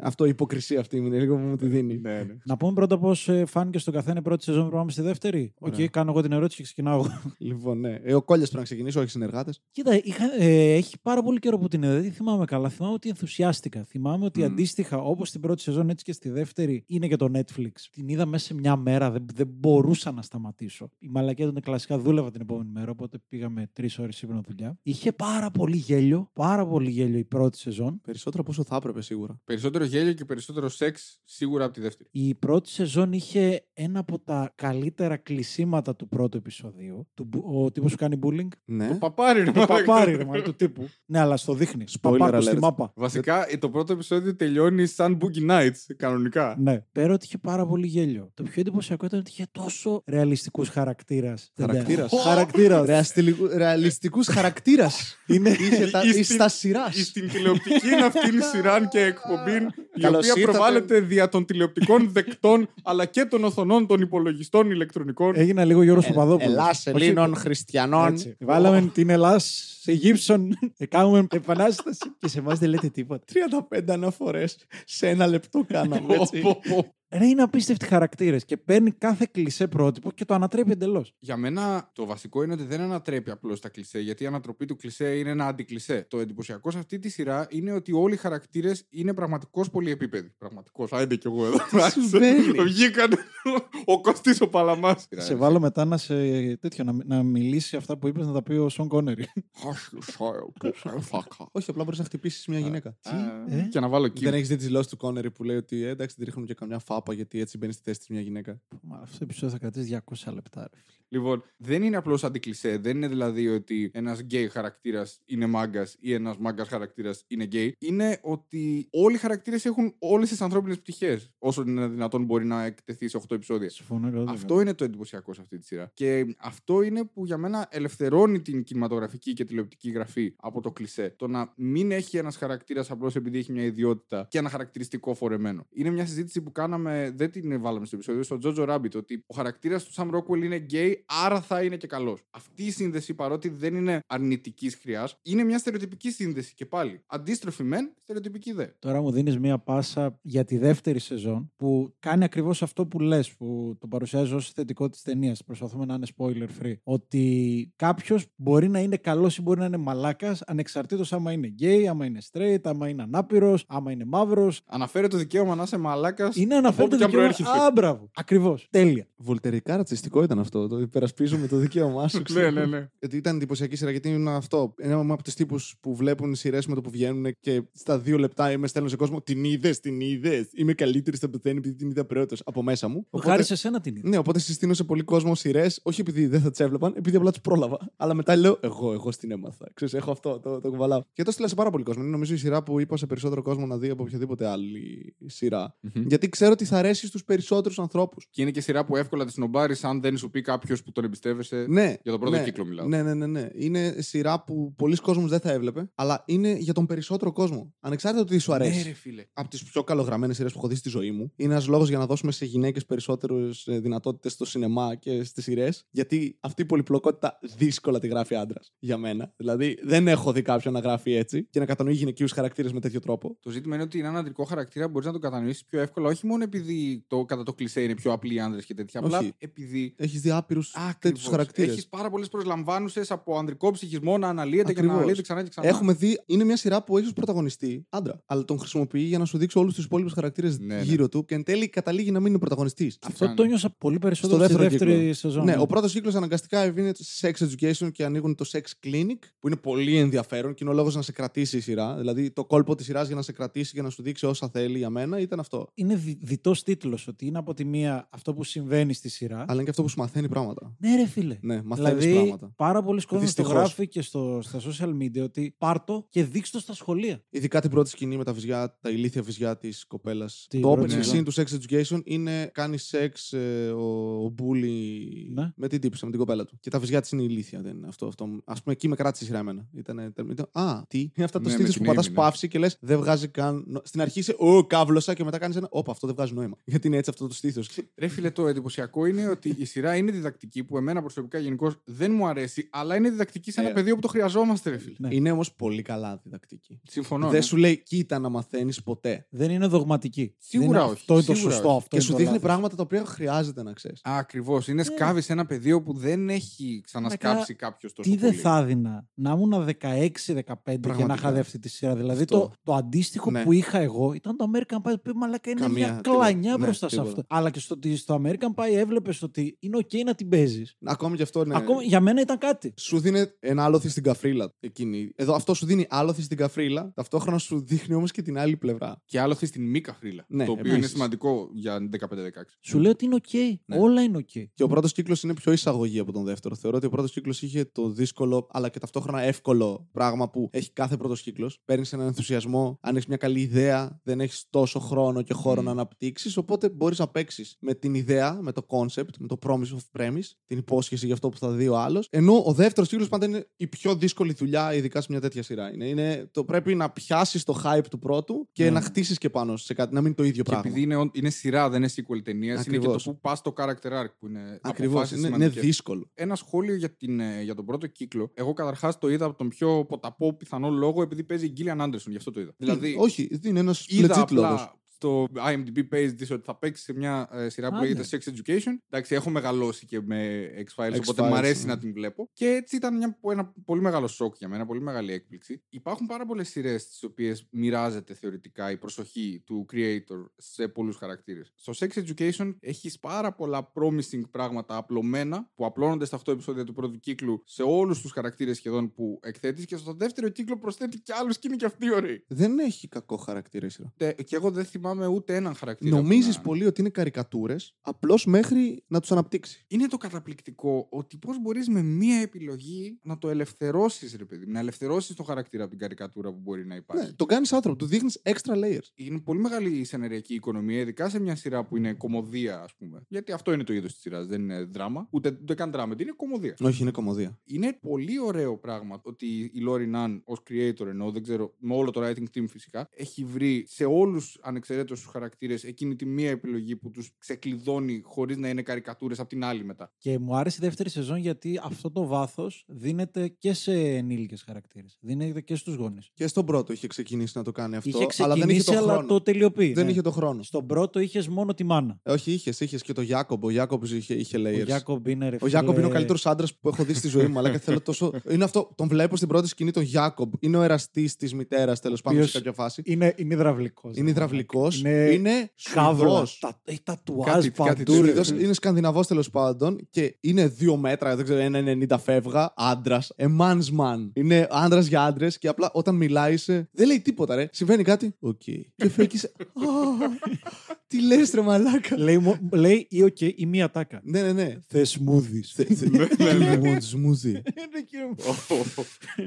Αυτό η υποκρισία αυτή είναι λίγο που μου τη δίνει. Ναι, ναι. Να πούμε πρώτα πώς φάνηκε στον καθένα η πρώτη σεζόν που πάμε στη δεύτερη. Οκ, Ωραία. κάνω εγώ την ερώτηση και ξεκινάω εγώ. Λοιπόν, ναι. Ε, ο Κόλλιας πρέπει να ξεκινήσει, όχι συνεργάτες. Κοίτα, είχα, ε, έχει πάρα πολύ καιρό που την είδα. Δεν τη θυμάμαι καλά. Θυμάμαι ότι ενθουσιάστηκα. Θυμάμαι ότι Μμ. αντίστοιχα, όπως στην πρώτη σεζόν, έτσι και στη δεύτερη, είναι και το Netflix. Την είδα μέσα σε μια μέρα. Δεν, δεν μπορούσα να σταματήσω. Η μαλακία ήταν κλασικά. Δούλευα την επόμενη μέρα, οπότε πήγαμε τρεις ώρες ύπνο δουλειά. Είχε πάρα πολύ γέλιο. Πάρα πολύ γέλιο η πρώτη σεζόν. Περισσότερο από όσο θα έπρεπε σίγουρα. Περισσότερο γέλιο και περισσότερο σεξ σίγουρα από τη δεύτερη. Η πρώτη σεζόν είχε ένα από τα καλύτερα κλεισίματα του πρώτου επεισοδίου. Του, μπου- ο τύπος που κάνει bullying. Ναι. Το παπάρι, ρε Το μαλάκα. παπάρι, ρε, μάλλον, του τύπου. Ναι, αλλά στο δείχνει. Spoiler Παπάκο στη alert. μάπα. Βασικά, ε, το πρώτο επεισόδιο τελειώνει σαν Boogie Nights, κανονικά. Ναι. Πέρα ότι είχε πάρα πολύ γέλιο. Το πιο εντυπωσιακό ήταν ότι είχε τόσο ρεαλιστικούς χαρακτήρας. Χαρακτήρας. Χαρακτήρας. Ρεαλιστικούς χαρακτήρας. Είναι. Είχε τα Ή στην- στα σειράς. Στην τηλεοπτική αυτήν σειράν και εκπομπήν, η Καλώς οποία ήρθατε. προβάλλεται δια των τηλεοπτικών δεκτών αλλά και των οθονών των υπολογιστών ηλεκτρονικών. Έγινα λίγο Γιώργος Παπαδόπουλος. Ελλάς, Όχι- Ελλήνων, Χριστιανών. Έτσι. Βάλαμε την Ελλάς σε γύψον, κάνουμε επανάσταση και σε εμάς δεν λέτε τίποτα. 35 αναφορές σε ένα λεπτό κάναμε. έτσι. Πω, πω, πω. Ρε, είναι απίστευτοι χαρακτήρες και παίρνει κάθε κλισέ πρότυπο και το ανατρέπει εντελώς. Για μένα το βασικό είναι ότι δεν ανατρέπει απλώς τα κλισέ, γιατί η ανατροπή του κλισέ είναι ένα αντικλισέ. Το εντυπωσιακό σε αυτή τη σειρά είναι ότι όλοι οι χαρακτήρες είναι πραγματικώς πολυεπίπεδοι. Πραγματικώς. Θα είμαι κι εγώ εδώ. συμβαίνει; Βγήκαν ο Κωστής ο Παλαμάς. Σε βάλω μετά να, σε, τέτοιο, να, να μιλήσει αυτά που είπες να τα πει ο Σον Κόνερι. Όχι, απλά μπορείς να χτυπήσεις μια γυναίκα. ε; Και να βάλω Δεν κύριο. έχεις δει τις δηλώσεις του Κόνερι που λέει ότι ε, εντάξει, δεν ρίχνουμε και καμιά φάπα γιατί έτσι μπαίνει στη θέση της μια γυναίκα. Μα Αυτό το επεισόδιο θα κρατήσει 200 λεπτά. Ρε. φίλε. Λοιπόν, δεν είναι απλώς αντικλισέ. Δεν είναι δηλαδή ότι ένας γκέι χαρακτήρας είναι μάγκας ή ένας μάγκας χαρακτήρας είναι γκέι. Είναι ότι όλοι οι χαρακτήρες έχουν όλες τις ανθρώπινες πτυχές. Όσο είναι δυνατόν μπορεί να εκτεθεί σε 8 επεισόδια. Συμφωνώ 100%. Αυτό είναι το εντυπωσιακό σε αυτή τη σειρά. Και αυτό είναι που για μένα ελευθερώνει την κινηματογραφική και τηλεοπτική γραφή από το κλισέ. Το να μην έχει ένας χαρακτήρας απλώς επειδή έχει μια ιδιότητα και ένα χαρακτηριστικό φορεμένο. Είναι μια συζήτηση που κάναμε, δεν την βάλαμε στο επεισόδιο, στο Jojo Rabbit, ότι ο χαρακτήρας του Sam Rockwell είναι γκέι, άρα θα είναι και καλός. Αυτή η σύνδεση, παρότι δεν είναι αρνητικής χρειάς, είναι μια στερεοτυπική σύνδεση και πάλι. Αντίστροφη μεν, στερεοτυπική δε. Τώρα μου δίνεις μία πάσα για τη δεύτερη σεζόν που κάνει ακριβώς αυτό που λες, που το παρουσιάζει ως θετικό της ταινίας. Προσπαθούμε να είναι spoiler free. Ότι κάποιος μπορεί να είναι καλός ή μπορεί να είναι μαλάκας ανεξαρτήτως άμα είναι gay, άμα είναι straight, άμα είναι ανάπηρος, άμα είναι μαύρος. Αναφέρει το δικαίωμα να είσαι μαλάκας. Είναι αναφέρεται και αν δικαίωμα... προέρχεσαι. Α, μπράβο. Ακριβώς. Τέλεια. Βολτερικά ρατσιστικό ήταν αυτό. Το υπερασπίζουμε το δικαίωμά σου. ναι, ξέρω. ναι, ναι. Γιατί ήταν εντυπωσιακή σειρά, γιατί είναι αυτό. Ένα από του τύπους που βλέπουν σειρές με το που βγαίνουν και στα δύο λεπτά είμαι στέλνω σε κόσμο. Την είδες, την είδες. Είμαι καλύτερη στα πεθαίνει επειδή την είδα πρώτος από μέσα μου. Οπότε... Χάρη σε σένα την είδα. Ναι, οπότε συστήνω σε πολύ κόσμο σειρές, όχι επειδή δεν θα τις έβλεπαν, επειδή απλά του πρόλαβα. Αλλά μετά λέω, εγώ, εγώ στην έμαθα. Ξέρεις, έχω αυτό, το, το κουβαλάω. Και το στείλα σε πάρα πολύ κόσμο. Είναι νομίζω η σειρά που είπα σε περισσότερο κόσμο να δει από οποιαδήποτε άλλη σειρά. Μμμ. Γιατί ξέρω ότι θα αρέσει στους περισσότερους ανθρώπους. Και είναι και σειρά που εύκολα τη σνομπάρεις αν δεν σου πει κάποιο που τον εμπιστεύεσαι. Ναι. Για τον πρώτο ναι, κύκλο μιλάω. Ναι, ναι, ναι, ναι. Είναι σειρά που πολλοί κόσμος δεν θα έβλεπε, αλλά είναι για τον περισσότερο κόσμο. Ανεξάρτητα του τι σου αρέσει. Ναι, ρε φίλε. από τις πιο καλογραμμένες σειρές που έχω δει στη ζωή μου. Είναι ένας λόγος για να δώσουμε σε γυναίκες περισσότερες δυνατότητες στο σινεμά και στις σειρές. Γιατί αυτή η πολυπλοκότητα δύσκολα τη γράφει άντρας. Για μένα. Δηλαδή, δεν έχω δει κάποιον να γράφει έτσι και να κατανοεί γυναικείους χαρακτήρες με τέτοιο τρόπο. Το ζήτημα είναι ότι έναν αντρικό χαρακτήρα μπορείς να τον κατανοήσεις πιο εύκολα, όχι μόνο επειδή το, κατά το κλισέ είναι πιο απλοί άντρε και τέτοια. Απλά Όχι. επειδή. Έχεις δει άπειρους τέτοιους χαρακτήρες. Έχεις πάρα πολλές προσλαμβάνουσες από ανδρικό ψυχισμό να αναλύεται και να Ακριβώς. αναλύεται ξανά και ξανά. Έχουμε δει, είναι μια σειρά που έχει ως πρωταγωνιστή άντρα. Αλλά τον χρησιμοποιεί για να σου δείξει όλους τους υπόλοιπους χαρακτήρες Ναι, ναι. γύρω του και εν τέλει καταλήγει να μην είναι πρωταγωνιστής. Αυτό κάνει. το νιώσα πολύ περισσότερο Στο στη δεύτερο δεύτερη κύκλο. σεζόν. Ναι, ο πρώτος κύκλος αναγκαστικά είναι το sex education και ανοίγουν το sex clinic, που είναι πολύ ενδιαφέρον και είναι ο λόγος να σε κρατήσει η σειρά. Δηλαδή, το κόλπο της σειράς για να σε κρατήσει και να σου δείξει όσα θέλει για μένα ήταν αυτό. Είναι δι- διτός τίτλος ότι είναι από τη μία αυτό που συμβαίνει στη σειρά. Αλλά είναι και αυτό που σου μαθαίνει πράγματα. Ναι, ρε φίλε. Ναι, μαθαίνεις Δηλαδή, πράγματα. πάρα πολλοί κόσμοι το Δυστυχώς. γράφει και στο, στα social media ότι πάρτο και δείξτε το στα σχολεία. Ειδικά την πρώτη σκηνή με τα βυζιά, τα ηλίθια βυζιά της κοπέλας. Τι, Το πρώτη opening σεζόν. scene του sex education είναι κάνει σεξ ε, ο, ο Μπούλι Ναι. με την τύπησα, με την κοπέλα του. Και τα βυζιά της είναι ηλίθια. Δεν είναι αυτό. αυτό. Α πούμε, εκεί με κράτησε η σειρά εμένα. Ήταν, ήταν, α, τι. Είναι αυτά το Ναι, στήθο με που την πατάς Amy, ναι. παύση και λες δεν βγάζει καν. νο- Στην αρχή είσαι, Ω, κάβλωσα και μετά κάνεις ένα. Όπα, αυτό δεν βγάζει βγάζει νόημα. Γιατί είναι έτσι αυτό το στήθος. Ρε φίλε, το εντυπωσιακό είναι ότι η σειρά είναι διδακτική που εμένα προσωπικά γενικώς δεν μου αρέσει, αλλά είναι διδακτική σε ένα Ε. πεδίο που το χρειαζόμαστε, ρε φίλε. Ναι. Είναι όμως πολύ καλά διδακτική. Συμφωνώ. Δεν ναι. σου λέει κοίτα να μαθαίνεις ποτέ. Δεν είναι δογματική. Σίγουρα Δεν είναι όχι, Αυτό είναι το σίγουρα σωστό. όχι. Αυτό Και είναι σου το δείχνει λάθος. πράγματα τα οποία χρειάζεται να ξέρεις. Ακριβώς. Είναι σκάβεις σε ένα πεδίο που δεν έχει ξανασκάψει κάποιος τόσο Τι δεν πολύ. θα έδινα; Να ήμουν 16-15 και να Πραγματικά. είχα δει αυτή τη σειρά. Δηλαδή Αυτό. το, το αντίστοιχο Ναι. που είχα εγώ ήταν το American Pie. Που μαλάκα είναι Καμία, μια τίποτα. κλανιά Ναι, μπροστά σε τίποτα. αυτό. Αλλά και στο, ότι στο American Pie έβλεπες ότι είναι OK να την παίζεις. Ακόμη και αυτό ναι. Ακόμα για μένα ήταν κάτι. Σου δίνει ένα άλοθη στην καφρίλα εκείνη. Εδώ αυτό σου δίνει άλοθη στην καφρίλα, ταυτόχρονα σου δείχνει όμως και την άλλη πλευρά. Και άλλο στην Μίκα Φρύλα. Ναι, το οποίο επίσης. είναι σημαντικό για 15-16. Σου λέω ότι είναι OK. Ναι. Όλα είναι OK. Και ο πρώτος κύκλος είναι πιο εισαγωγή από τον δεύτερο. Θεωρώ ότι ο πρώτος κύκλος είχε το δύσκολο αλλά και ταυτόχρονα εύκολο πράγμα που έχει κάθε πρώτος κύκλος. Παίρνεις έναν ενθουσιασμό, αν έχεις μια καλή ιδέα, δεν έχεις τόσο χρόνο και χώρο Μμ. να αναπτύξεις. Οπότε μπορείς να παίξεις με την ιδέα, με το concept, με το promise of premise, την υπόσχεση για αυτό που θα δει ο άλλος. Ενώ ο δεύτερος κύκλο πάντα είναι η πιο δύσκολη δουλειά, ειδικά σε μια τέτοια σειρά. Είναι, είναι το πρέπει να πιάσεις το hype του πρώτου και Ναι. να χτίσεις και πάνω σε κάτι, να μην είναι το ίδιο Και πράγμα. επειδή είναι, ον- είναι σειρά, δεν είναι sequel ταινία, είναι και το Ακριβώς. που πας στο character arc που είναι Ακριβώς. αποφάσεις Είναι, είναι σημαντικές. δύσκολο. Ένα σχόλιο για, την, ε, για τον πρώτο κύκλο. Εγώ καταρχάς το είδα από τον πιο ποταπό πιθανό λόγο επειδή παίζει η Γκίλιαν Άντερσον, γι' αυτό το είδα. Δηλαδή, όχι, είναι ένας είδα legit λόγος. Απλά στο IMDb page της ότι θα παίξεις σε μια ε, σειρά που Άντε. λέγεται Sex Education. Εντάξει, έχω μεγαλώσει και με X-Files, οπότε X-Files, μου αρέσει ναι. να την βλέπω. Και έτσι ήταν μια, ένα πολύ μεγάλο σοκ για μένα, πολύ μεγάλη έκπληξη. Υπάρχουν πάρα πολλές σειρές στι οποίες μοιράζεται θεωρητικά η προσοχή του creator σε πολλούς χαρακτήρες. Στο Sex Education έχεις πάρα πολλά promising πράγματα απλωμένα που απλώνονται στα 8 επεισόδια του πρώτου κύκλου σε όλους τους χαρακτήρες σχεδόν που εκθέτεις και στο δεύτερο κύκλο προσθέτει κι άλλους και είναι και αυτοί ωραίοι. Δεν έχει κακό χαρακτήρα η σειρά. Τε- Και εγώ δεν θυμάμαι ούτε έναν χαρακτήρα. που Νομίζεις να- πολύ ότι είναι καρικατούρες, απλώς μέχρι να τους αναπτύξεις. Είναι το καταπληκτικό ότι πώς μπορείς με μία επιλογή να το ελευθερώσεις, ρε παιδί. μου, Να ελευθερώσεις το χαρακτήρα από την καρικατούρα που μπορεί να υπάρχει. Ναι, το κάνεις άνθρωπο, του δείχνεις extra layers. Είναι πολύ μεγάλη η σενεριακή οικονομία, ειδικά σε μια σειρά που είναι κομμωδία, ας πούμε. Γιατί αυτό είναι το είδος της σειράς. Δεν είναι δράμα, ούτε, ούτε καν δράμα, είναι κομμωδία. Όχι, είναι κομμωδία. Είναι πολύ ωραίο πράγμα ότι η Λόρι Ναν ως creator εννοώ, δεν ξέρω, με όλο το writing team φυσικά, έχει βρει σε όλους ανεξαιρέτω του χαρακτήρες εκείνη τη μία επιλογή που τους ξεκλειδώνει χωρίς να είναι καρικατούρες από την άλλη μετά. Και μου άρεσε η δεύτερη σεζόν γιατί αυτό το βάθος δίνεται και σε ενήλικες χαρακτήρες. Δίνεται και στους γονείς. Και στον πρώτο είχε ξεκινήσει να το κάνει αυτό, Είχε αλλά δεν είχε ξεκινήσει, το αλλά χρόνο. το τελειοποιεί. Δεν ναι. είχε το χρόνο. Στον πρώτο είχες μόνο τη μάνα. Ε, Όχι, είχες, είχες και το Γιάκομπ. Ο Γιάκομπ είχε, είχε layers. Ο Γιάκομπ είναι ρε Ο Γιάκομπ είναι ο φίλε, καλύτερος άντρας που έχω δει στη ζωή μου. Αλλά και θέλω τόσο. Είναι αυτό. Τον βλέπω στην πρώτη σκηνή τον Γιάκομπ. Είναι ο εραστής της μητέρας τέλος πάντων Οποίος σε κάποια φάση. Είναι, είναι υδραυλικός. Είναι υδραυλικός. Είναι, Είναι καύλα. Σουηδός. Τα, έχει τατουάζ Κάτι- κάτι παντού. ρε Σουηδός, φίλε. είναι Σκανδιναβός τέλος πάντων και είναι δύο μέτρα, δεν ξέρω, ένα 90 φεύγα, άντρας. A man's man. Είναι άντρας για άντρες και απλά όταν μιλάει σε. Δεν λέει τίποτα, ρε. Συμβαίνει κάτι. Οκ. Και φεύγει. σε- Α, Τι λες, ρε μαλάκα. λέει, μο- λέει ή οκ ή μία ατάκα. Ναι, ναι, ναι. Θες smoothie. Θε- θε- Λοιπόν, smoothie.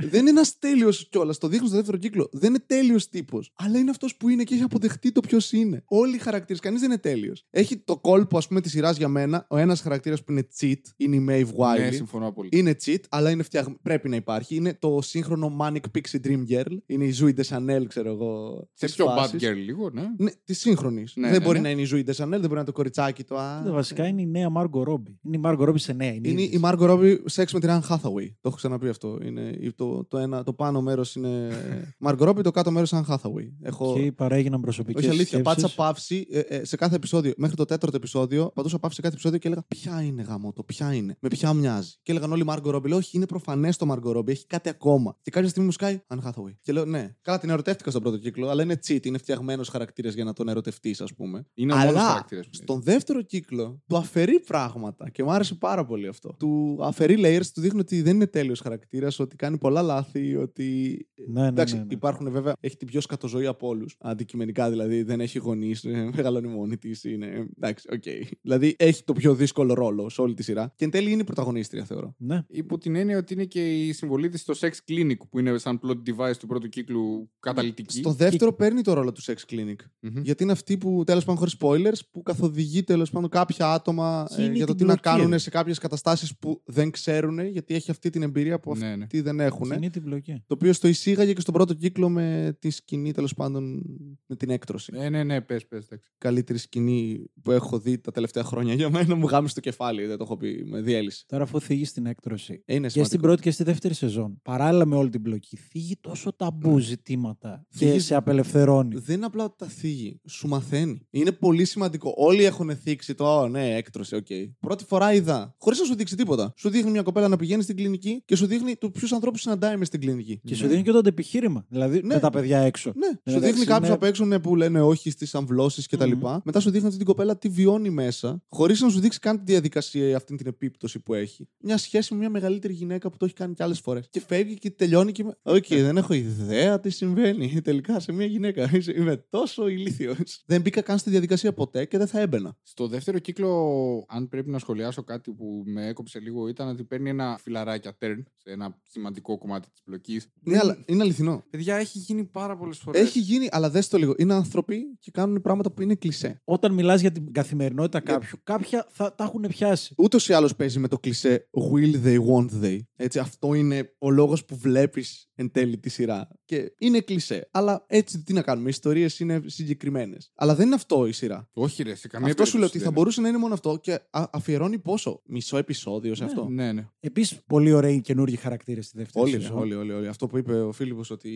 Δεν είναι ένας τέλειος κιόλας. Το δείχνω στο δεύτερο κύκλο. Δεν είναι τέλειος τύπος. Αλλά είναι αυτός που είναι και έχει αποδεχτεί το ποιος είναι. Όλοι οι χαρακτήρες. Κανείς δεν είναι τέλειος. Έχει το κόλπο, ας πούμε, της σειράς για μένα. Ο ένας χαρακτήρας που είναι cheat είναι η Maeve Wiley. Ναι, συμφωνώ απόλυτα. Είναι cheat, αλλά είναι φτιαγ... πρέπει να υπάρχει. Είναι το σύγχρονο Manic Pixie Dream Girl. Είναι η Zooey Deschanel, ξέρω εγώ. Σε της πιο bad φάσης. girl λίγο, ναι. Ναι, της σύγχρονης. Ναι, δεν ναι, μπορεί ναι. να είναι η Zoe Deschanel, δεν μπορεί να είναι το κοριτσάκι του. Α, Ε, Βασικά είναι η νέα Μάργκο Ρόμπι. Είναι η Μάργκο Ρόμπι σε νέα. Είναι, Είναι η Margot Robbie σεξ με την Anne Hathaway. Το έχω ξαναπεί αυτό. Είναι η- το, το, ένα, το πάνω μέρος είναι Margot Robbie, το κάτω μέρος Anne Hathaway. Έχω... Και παρέγιναν προσωπικέ Όχι αλήθεια, πάτησα παύση ε, ε, σε κάθε επεισόδιο. Μέχρι το τέταρτο επεισόδιο, πατούσα παύση σε κάθε επεισόδιο και έλεγα Ποια είναι γαμό το, ποια είναι, με ποια μοιάζει. Και έλεγαν όλοι Margot Robbie. Λέω, Όχι, είναι προφανές το Margot Robbie, έχει κάτι ακόμα. Και κάποια στιγμή μου σκάει Anne Hathaway. Και λέω, Ναι, καλά την ερωτεύτηκα στον πρώτο κύκλο, αλλά είναι cheat, είναι φτιαγμένος χαρακτήρας για να τον ερωτευτείς, ας πούμε. Είναι ο μόνος Αλλά χαρακτήρας που είναι. στον δεύτερο κύκλο του αφαιρεί πράγματα και μου άρεσε πάρα πολύ αυτό. Του αφαιρεί layers, του δείχνει ότι δεν είναι τέλειος χαρακτήρας, ότι κάνει πολλά λάθη, ότι. Ναι, ναι, Εντάξει, ναι, ναι. υπάρχουν βέβαια. Έχει την πιο σκατοζωή από όλους. Αντικειμενικά δηλαδή. Δεν έχει γονείς, μεγαλώνει μόνη της. Είναι. Εντάξει, οκ. Δηλαδή έχει το πιο δύσκολο ρόλο σε όλη τη σειρά. Και εν τέλει είναι η πρωταγωνίστρια, θεωρώ. Ναι. Υπό την έννοια ότι είναι και η συμβολή της στο Sex Clinic που είναι σαν plot device του πρώτου κύκλου καταλυτική. Στο δεύτερο παίρνει το ρόλο του Sex Clinic. Μμμ. Γιατί είναι αυτή που τέλος πάντων χωρίς spoilers, που καθοδηγεί τέλος πάντων κάποια άτομα Τι ε, είναι για το την τι να πλοκή, κάνουν ρε; σε κάποιες καταστάσεις που δεν ξέρουν, γιατί έχει αυτή την εμπειρία που Ναι, ναι. αυτοί δεν έχουν. Είναι την πλοκή. Το οποίο στο εισήγαγε και στον πρώτο κύκλο με τη σκηνή τέλος πάντων με την έκτρωση. Ναι, ναι, ναι, πες, πες. Καλύτερη σκηνή που έχω δει τα τελευταία χρόνια για μένα μου γάμησε το κεφάλι, δεν το έχω πει, με διέλυσε. Τώρα, αφού θίγεις την έκτρωση. Ε, Είναι Και στην σημαντικό. πρώτη και στη δεύτερη σεζόν, παράλληλα με όλη την πλοκή, θίγει τόσο ταμπού ζητήματα και Θίγει- σε απελευθερώνει. Δεν είναι απλά ότι τα θίγει. Σου μαθαίνει. Είναι πολύ σημαντικό. Όλοι έχουν θίξει το, «Ω, ναι, έκτρωση, οκ. Πρώτη φορά είδα. Χωρίς να σου δείξει τίποτα. Σου δείχνει μια κοπέλα να πηγαίνει στην κλινική και σου δείχνει του ποιους ανθρώπους συναντάει μες στην κλινική. Και σου δίνει και το αντεπιχείρημα. Δηλαδή Ναι. με τα παιδιά έξω. Ναι, σου Εντάξει, δείχνει κάποιους είναι- απ' έξω ναι, που λένε όχι στις αμβλώσεις κτλ. Μμμ. Μετά σου δείχνει αυτή την κοπέλα τι βιώνει μέσα, χωρίς να σου δείξει καν τη διαδικασία ή αυτή την επίπτωση που έχει. Μια σχέση με μια μεγαλύτερη γυναίκα που το έχει κάνει κι άλλες φορές. Και φεύγει και τελειώνει και. με- Οκ, δεν έχω ιδέα τι συμβαίνει τελικά σε μια γυναίκα. Είμαι τόσο ηλίθιος. δεν μπήκα καν στη διαδικασία ποτέ και δεν θα έμπαινα. Στο δεύτερο κύκλο, αν πρέπει να σχολιάσω κάτι που με έκοψε λίγο, ήταν ότι παίρνει ένα φιλαράκι turn σε ένα σημαντικό κομμάτι της πλοκής. Ναι, αλλά είναι αληθινό. Παιδιά, έχει γίνει πάρα πολλές φορές. Έχει γίνει, αλλά δες το λίγο. Είναι άνθρωποι και κάνουν πράγματα που είναι κλισέ. Όταν μιλάς για την καθημερινότητα κάποιου, κάποια θα τα έχουν πιάσει. Ούτως ή άλλως παίζει με το κλισέ Will they, won't they. Έτσι, αυτό είναι ο λόγος που βλέπεις εν τέλει τη σειρά. Και είναι κλισέ. Αλλά έτσι τι να κάνουμε. Οι ιστορίες είναι συγκεκριμένες. Αλλά δεν είναι αυτό η σειρά. Όχι, ρε, σε καμία αυτό σου λέω ότι περίπτωση θα δεν μπορούσε να είναι μόνο αυτό και α- αφιερώνει πόσο. Μισό επεισόδιο σε Ναι. αυτό. είναι. Ναι, ναι. Επίσης, πολύ ωραίοι καινούργιοι χαρακτήρες στη δεύτερη Όλοι, ρε, σεζόν. όλοι, όλοι, όλοι. Αυτό που είπε ο Φίλιππος, ότι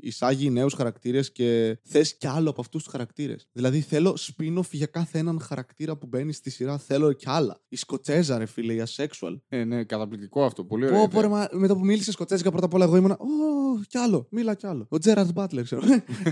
εισάγει νέους χαρακτήρες και θες κι άλλο από αυτούς του χαρακτήρες. Δηλαδή θέλω spin-off για κάθε έναν χαρακτήρα που μπαίνει στη σειρά. Θέλω κι άλλα. Η Σκοτσέζα, ρε φίλε, η asexual. Ε, ναι, καταπληκτικό αυτό. Πολύ ωραίο. Πω, πω, ρε, μα, μετά που μίλησε σκοτσέζικα πρώτα απ' όλα, εγώ ήμουνα. Ω, κι άλλο, μίλα κι άλλο. Ο Τζέραντ Μπάτλερ, ξέρω.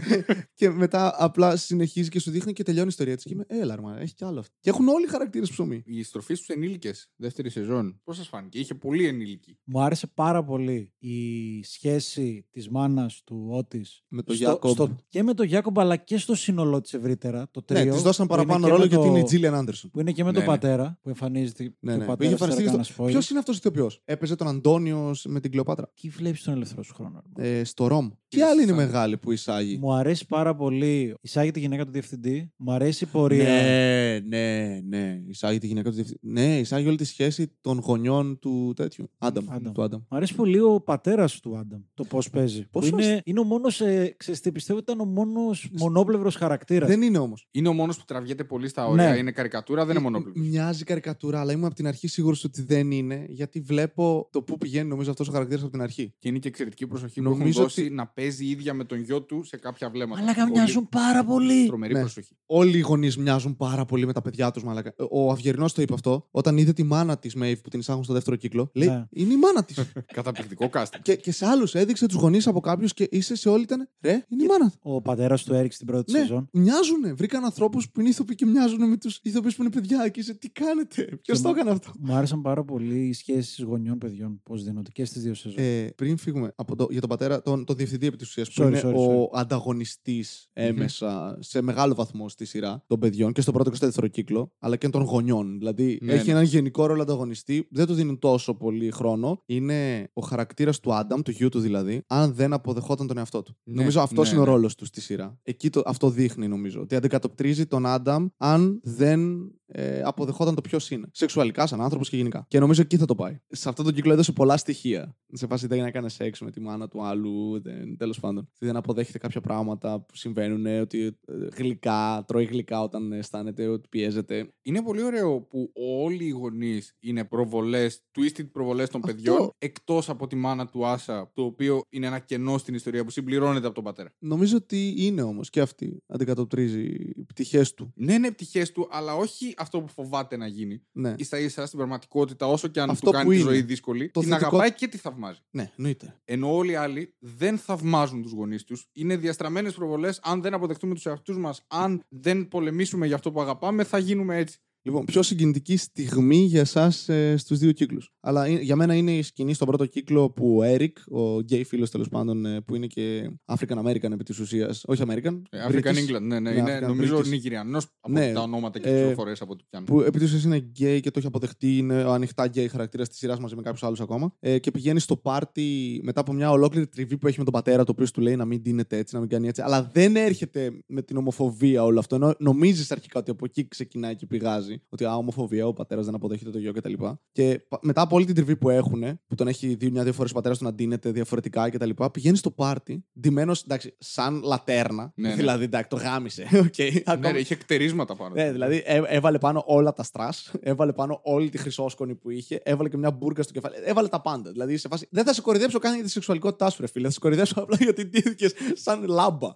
και μετά απλά συνεχίζει και σου δείχνει και τελειώνει η ιστορία της. Και είμαι, έλα, ρε, μα, έχει κι άλλο αυτό. Και έχουν όλοι χαρακτήρες ψωμί. Η στροφή στου ενήλικες, δεύτερη σεζόν, πώς σας φάνηκε. Είχε πολύ ενήλικη. Μου άρεσε πάρα πολύ η σχέση της μάνας του Ότη. Με τον Γιάκομπ. και με τον Γιάκομπ, αλλά και στο σύνολό της ευρύτερα. Το Ναι, τρίο, της δώσαν που είναι παραπάνω και ρόλο με γιατί το- είναι η Τζίλιαν Άντερσον. Που είναι και με Ναι, τον ναι. πατέρα, που εμφανίζεται. Ναι, και ο ναι. πατέρας, Είχε εμφανιστεί τώρα στο... έκανα spoiler. Ποιος είναι αυτός ο ηθοποιός; Έπαιζε τον Αντώνιος με την Κλεοπάτρα. Τι βλέπεις τον ελεύθερο σου χρόνο. ρε. Ε, στο Rome. Και Είναι άλλη είναι σαν- μεγάλη που εισάγει; Μου αρέσει πάρα πολύ. Εισάγει τη γυναίκα του διευθυντή. Μου αρέσει η πορεία. Ναι, ναι, ναι. Εισάγει τη γυναίκα του διευθυντή. Ναι, εισάγει όλη τη σχέση των γονιών του τέτοιου. Άνταμ. Άνταμ. Του Άνταμ. Μου αρέσει πολύ ο πατέρας του Άνταμ. Το πώς παίζει. Πόσο Που είναι, είναι ο μόνος. Ε, ξέρεις τι, πιστεύω ότι ήταν ο μόνος μονόπλευρος χαρακτήρας. Δεν είναι όμως. Είναι ο μόνος που τραβιέται πολύ στα όρια. Ναι. Είναι καρικατούρα, δεν είναι μονόπλευρος. Μοιάζει καρικατούρα, αλλά ήμουν από την αρχή σίγουρος ότι δεν είναι, γιατί βλέπω το πού πηγαίνει νομίζω αυτός ο χαρακτήρας από την αρχή. Και είναι και εξαιρετική προσοχή που Νομίζω έχουν δώσει ότι- να παίζει ίδια με τον γιο του σε κάποια βλέμματα. Αλλά Πολύ μοιάζουν πάρα πολύ. Τρομερή Ναι. προσοχή. Όλοι οι γονείς μοιάζουν πάρα πολύ με τα παιδιά τους, μαλακα. Ο Αυγερινός το είπε αυτό, όταν είδε τη μάνα της Μέιβ που την εισάγουν στο δεύτερο κύκλο. Λέει, Ναι. είναι η μάνα της. Καταπληκτικό casting. και, και σε άλλους έδειξε τους γονείς από κάποιους και είσαι σε όλοι ήταν. Ρε, είναι η μάνα. Ο πατέρας του έριξε την πρώτη Ναι, σεζόν. μοιάζουνε. Βρήκαν ανθρώπους που είναι ηθοποιοί και μοιάζουν με τους ηθοποιούς που είναι παιδιά. Και είσαι, τι κάνετε, ποιος Και το μου- έκανε αυτό; Μου άρεσαν πάρα πολύ οι σχέσεις γονιών παιδιών. Πώς δίνονται και στις δύο σεζόν. Ε, πριν φύγουμε από το, για τον πατέρα, τον, τον διευθυντή επί της ουσίας, που Sorry, είναι sorry, ο ανταγωνιστής έμεσα σε μεγάλο βαθμό στη σειρά των παιδιών και στο πρώτο και στο δεύτερο κύκλο, αλλά και των γονιών. Δηλαδή Ναι, έχει ναι. έναν γενικό ρόλο ανταγωνιστή, δεν του δίνουν τόσο πολύ χρόνο. Είναι ο χαρακτήρας του Άνταμ, του γιού του δηλαδή, αν δεν αποδεχόταν τον εαυτό του. Ναι, νομίζω αυτός ναι, είναι ο ναι. ρόλος του στη σειρά. Εκεί το, αυτό δείχνει νομίζω. Ότι αντικατοπτρίζει τον Άνταμ αν δεν ε, αποδεχόταν το ποιος είναι. Σεξουαλικά, σαν άνθρωπος και γενικά. Και νομίζω εκεί θα το πάει. Σε αυτόν τον κύκλο έδωσε πολλά στοιχεία. Σε φάση δεν έκανε σεξ με τη μάνα του άλλου, τέλος πάντων. Ότι δεν αποδέχεται κάποια πράγματα που συμβαίνουν, ότι ε, γλυκά, τρώει γλυκά όταν αισθάνεται ότι πιέζεται. Είναι πολύ ωραίο που όλοι οι γονείς είναι προβολές, twisted προβολές των Αυτό. παιδιών, εκτός από τη μάνα του Άσα, το οποίο είναι ένα κενό στην ιστορία που συμπληρώνεται από τον πατέρα. Νομίζω ότι είναι όμως και αυτή. Αντικατοπτρίζει πτυχές του. Ναι, είναι πτυχές του, αλλά όχι αυτό που φοβάται να γίνει. Ναι, σα ίσα στην πραγματικότητα, όσο και αν Αυτό του κάνει που τη είναι. ζωή δύσκολη, Το την θετικό- αγαπάει και τη θαυμάζει. ναι, εννοείται. Ενώ όλοι οι άλλοι δεν θαυμάζουν τους γονείς τους. Είναι διαστραμμένες προβολές. Αν δεν αποδεχτούμε τους εαυτούς μας, αν δεν πολεμήσουμε για αυτό που αγαπάμε, θα γίνουμε έτσι. Λοιπόν, πιο συγκινητική στιγμή για εσάς ε, στους δύο κύκλους. Αλλά ε, για μένα είναι η σκηνή στον πρώτο κύκλο που ο Έρικ, ο γκέι φίλος τέλος πάντων, ε, που είναι και African American επί της ουσίας. Όχι American. Ε, African British, England, ναι, ναι. Ναι, είναι, African νομίζω British. Νιγηριανό από Ναι, τα ονόματα και ε, τις πληροφορίες από ό,τι πιάνω. Που επί της ουσίας είναι γκέι και το έχει αποδεχτεί, είναι ο ανοιχτά γκέι χαρακτήρας της σειράς μαζί με κάποιους άλλους ακόμα. Ε, και πηγαίνει στο πάρτι μετά από μια ολόκληρη τριβή που έχει με τον πατέρα, ο οποίος του λέει να μην δίνεται έτσι, να μην κάνει έτσι. Αλλά δεν έρχεται με την ομοφοβία όλο αυτό. Ενώ νομίζεις αρχικά ότι από εκεί ξεκινάει και πηγάζει. Ότι α, ομοφοβία, ο πατέρας δεν αποδέχεται το γιο κτλ. Και, και πα- μετά από όλη την τριβή που έχουν, που τον έχει δει μια-δύο φορές ο πατέρας του να ντύνεται διαφορετικά κτλ. Πηγαίνει στο πάρτι, ντυμένος, εντάξει, σαν λατέρνα. Ναι, ναι. Δηλαδή, εντάξει, το γάμισε. Okay, Ναι, ακόμα- ρε, είχε κτερίσματα πάνω. ναι, δηλαδή έ- έβαλε πάνω όλα τα στρας, έβαλε πάνω όλη τη χρυσόσκονη που είχε, έβαλε και μια μπουρκα στο κεφάλι. Έβαλε τα πάντα. Δηλαδή σε φάση. Δεν θα σε κορυδέψω καν για τη σεξουαλικότητά σου, ρε φίλε. Θα σε κορυδέψω απλά γιατί ντύθηκες σαν λάμπα.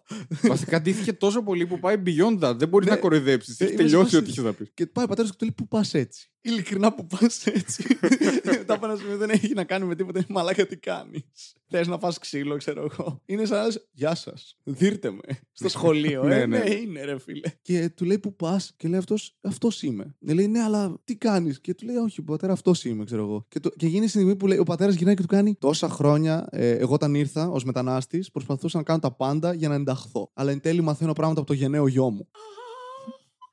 Βασικά ντύθηκε τόσο πολύ που πάει beyond that. Δεν μπορεί Ναι. να κοροϊδέψεις. Ε, Έχεις είμαι σε τελειώσει φάση- ό,τι είχες να πεις. Και πάει ο πατέρας του και του λέει: Πού πας έτσι; Ειλικρινά που πας έτσι; Μετά από ένα σημείο δεν έχει να κάνει με τίποτα. Είναι μαλάκα τι κάνεις; Θες να φας ξύλο, ξέρω εγώ. Είναι σαν να λες, Γεια σας. Δίρτε με. Στο σχολείο. Ναι, ε, ναι. ναι, είναι ρε φίλε. Και του λέει: Πού πας; Και λέει αυτός: Αυτός είμαι. Και λέει: Ναι, αλλά τι κάνεις; Και του λέει: Όχι, πατέρα, αυτός είμαι, ξέρω εγώ. Και, το, και γίνει η στιγμή που λέει: Ο πατέρας γυρνάει και του κάνει: Τόσα χρόνια, ε, εγώ όταν ήρθα ως μετανάστης, προσπαθούσα να κάνω τα πάντα για να ενταχθώ. Αλλά εν τέλει μαθαίνω πράγματα από το γενναίο γιο μου.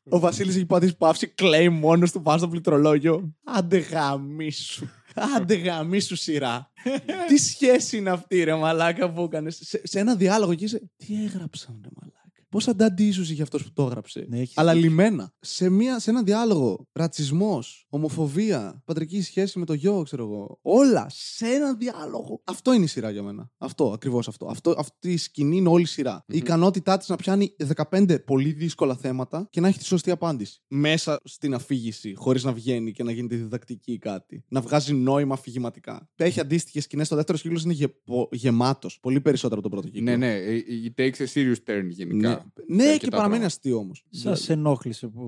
Ο Βασίλης έχει πατήσει παύση, κλαίει μόνος του πάνω στο πληκτρολόγιο. Άντε γαμίσου. Άντε γαμίσου σειρά. Τι σχέση είναι αυτή, ρε μαλάκα που έκανες; Σε, σε ένα διάλογο και είσαι. Τι έγραψαν, ρε μαλάκα; Πόσα ντάντι ίσω είχε αυτός που το έγραψε; Ναι, έχεις Αλλά δίκιο. λιμένα. Σε, μια, σε ένα διάλογο. Ρατσισμός, ομοφοβία, πατρική σχέση με το γιο, ξέρω εγώ. Όλα σε ένα διάλογο. Αυτό είναι η σειρά για μένα. Αυτό, ακριβώς αυτό. αυτό. Αυτή η σκηνή είναι όλη η σειρά. Η ικανότητά της να πιάνει 15 πολύ δύσκολα θέματα και να έχει τη σωστή απάντηση. Μέσα στην αφήγηση, χωρίς να βγαίνει και να γίνεται διδακτική ή κάτι. Να βγάζει νόημα αφηγηματικά. Έχει αντίστοιχες σκηνές. Το δεύτερο κύκλο είναι γε, γεμάτος. Πολύ περισσότερο από τον πρώτο κύκλο. Ναι, ναι. ε, It takes a serious turn γενικά. Ναι, ναι και αρκετά παραμένει πράγματα. αστείο όμως. Σα ενόχλησε που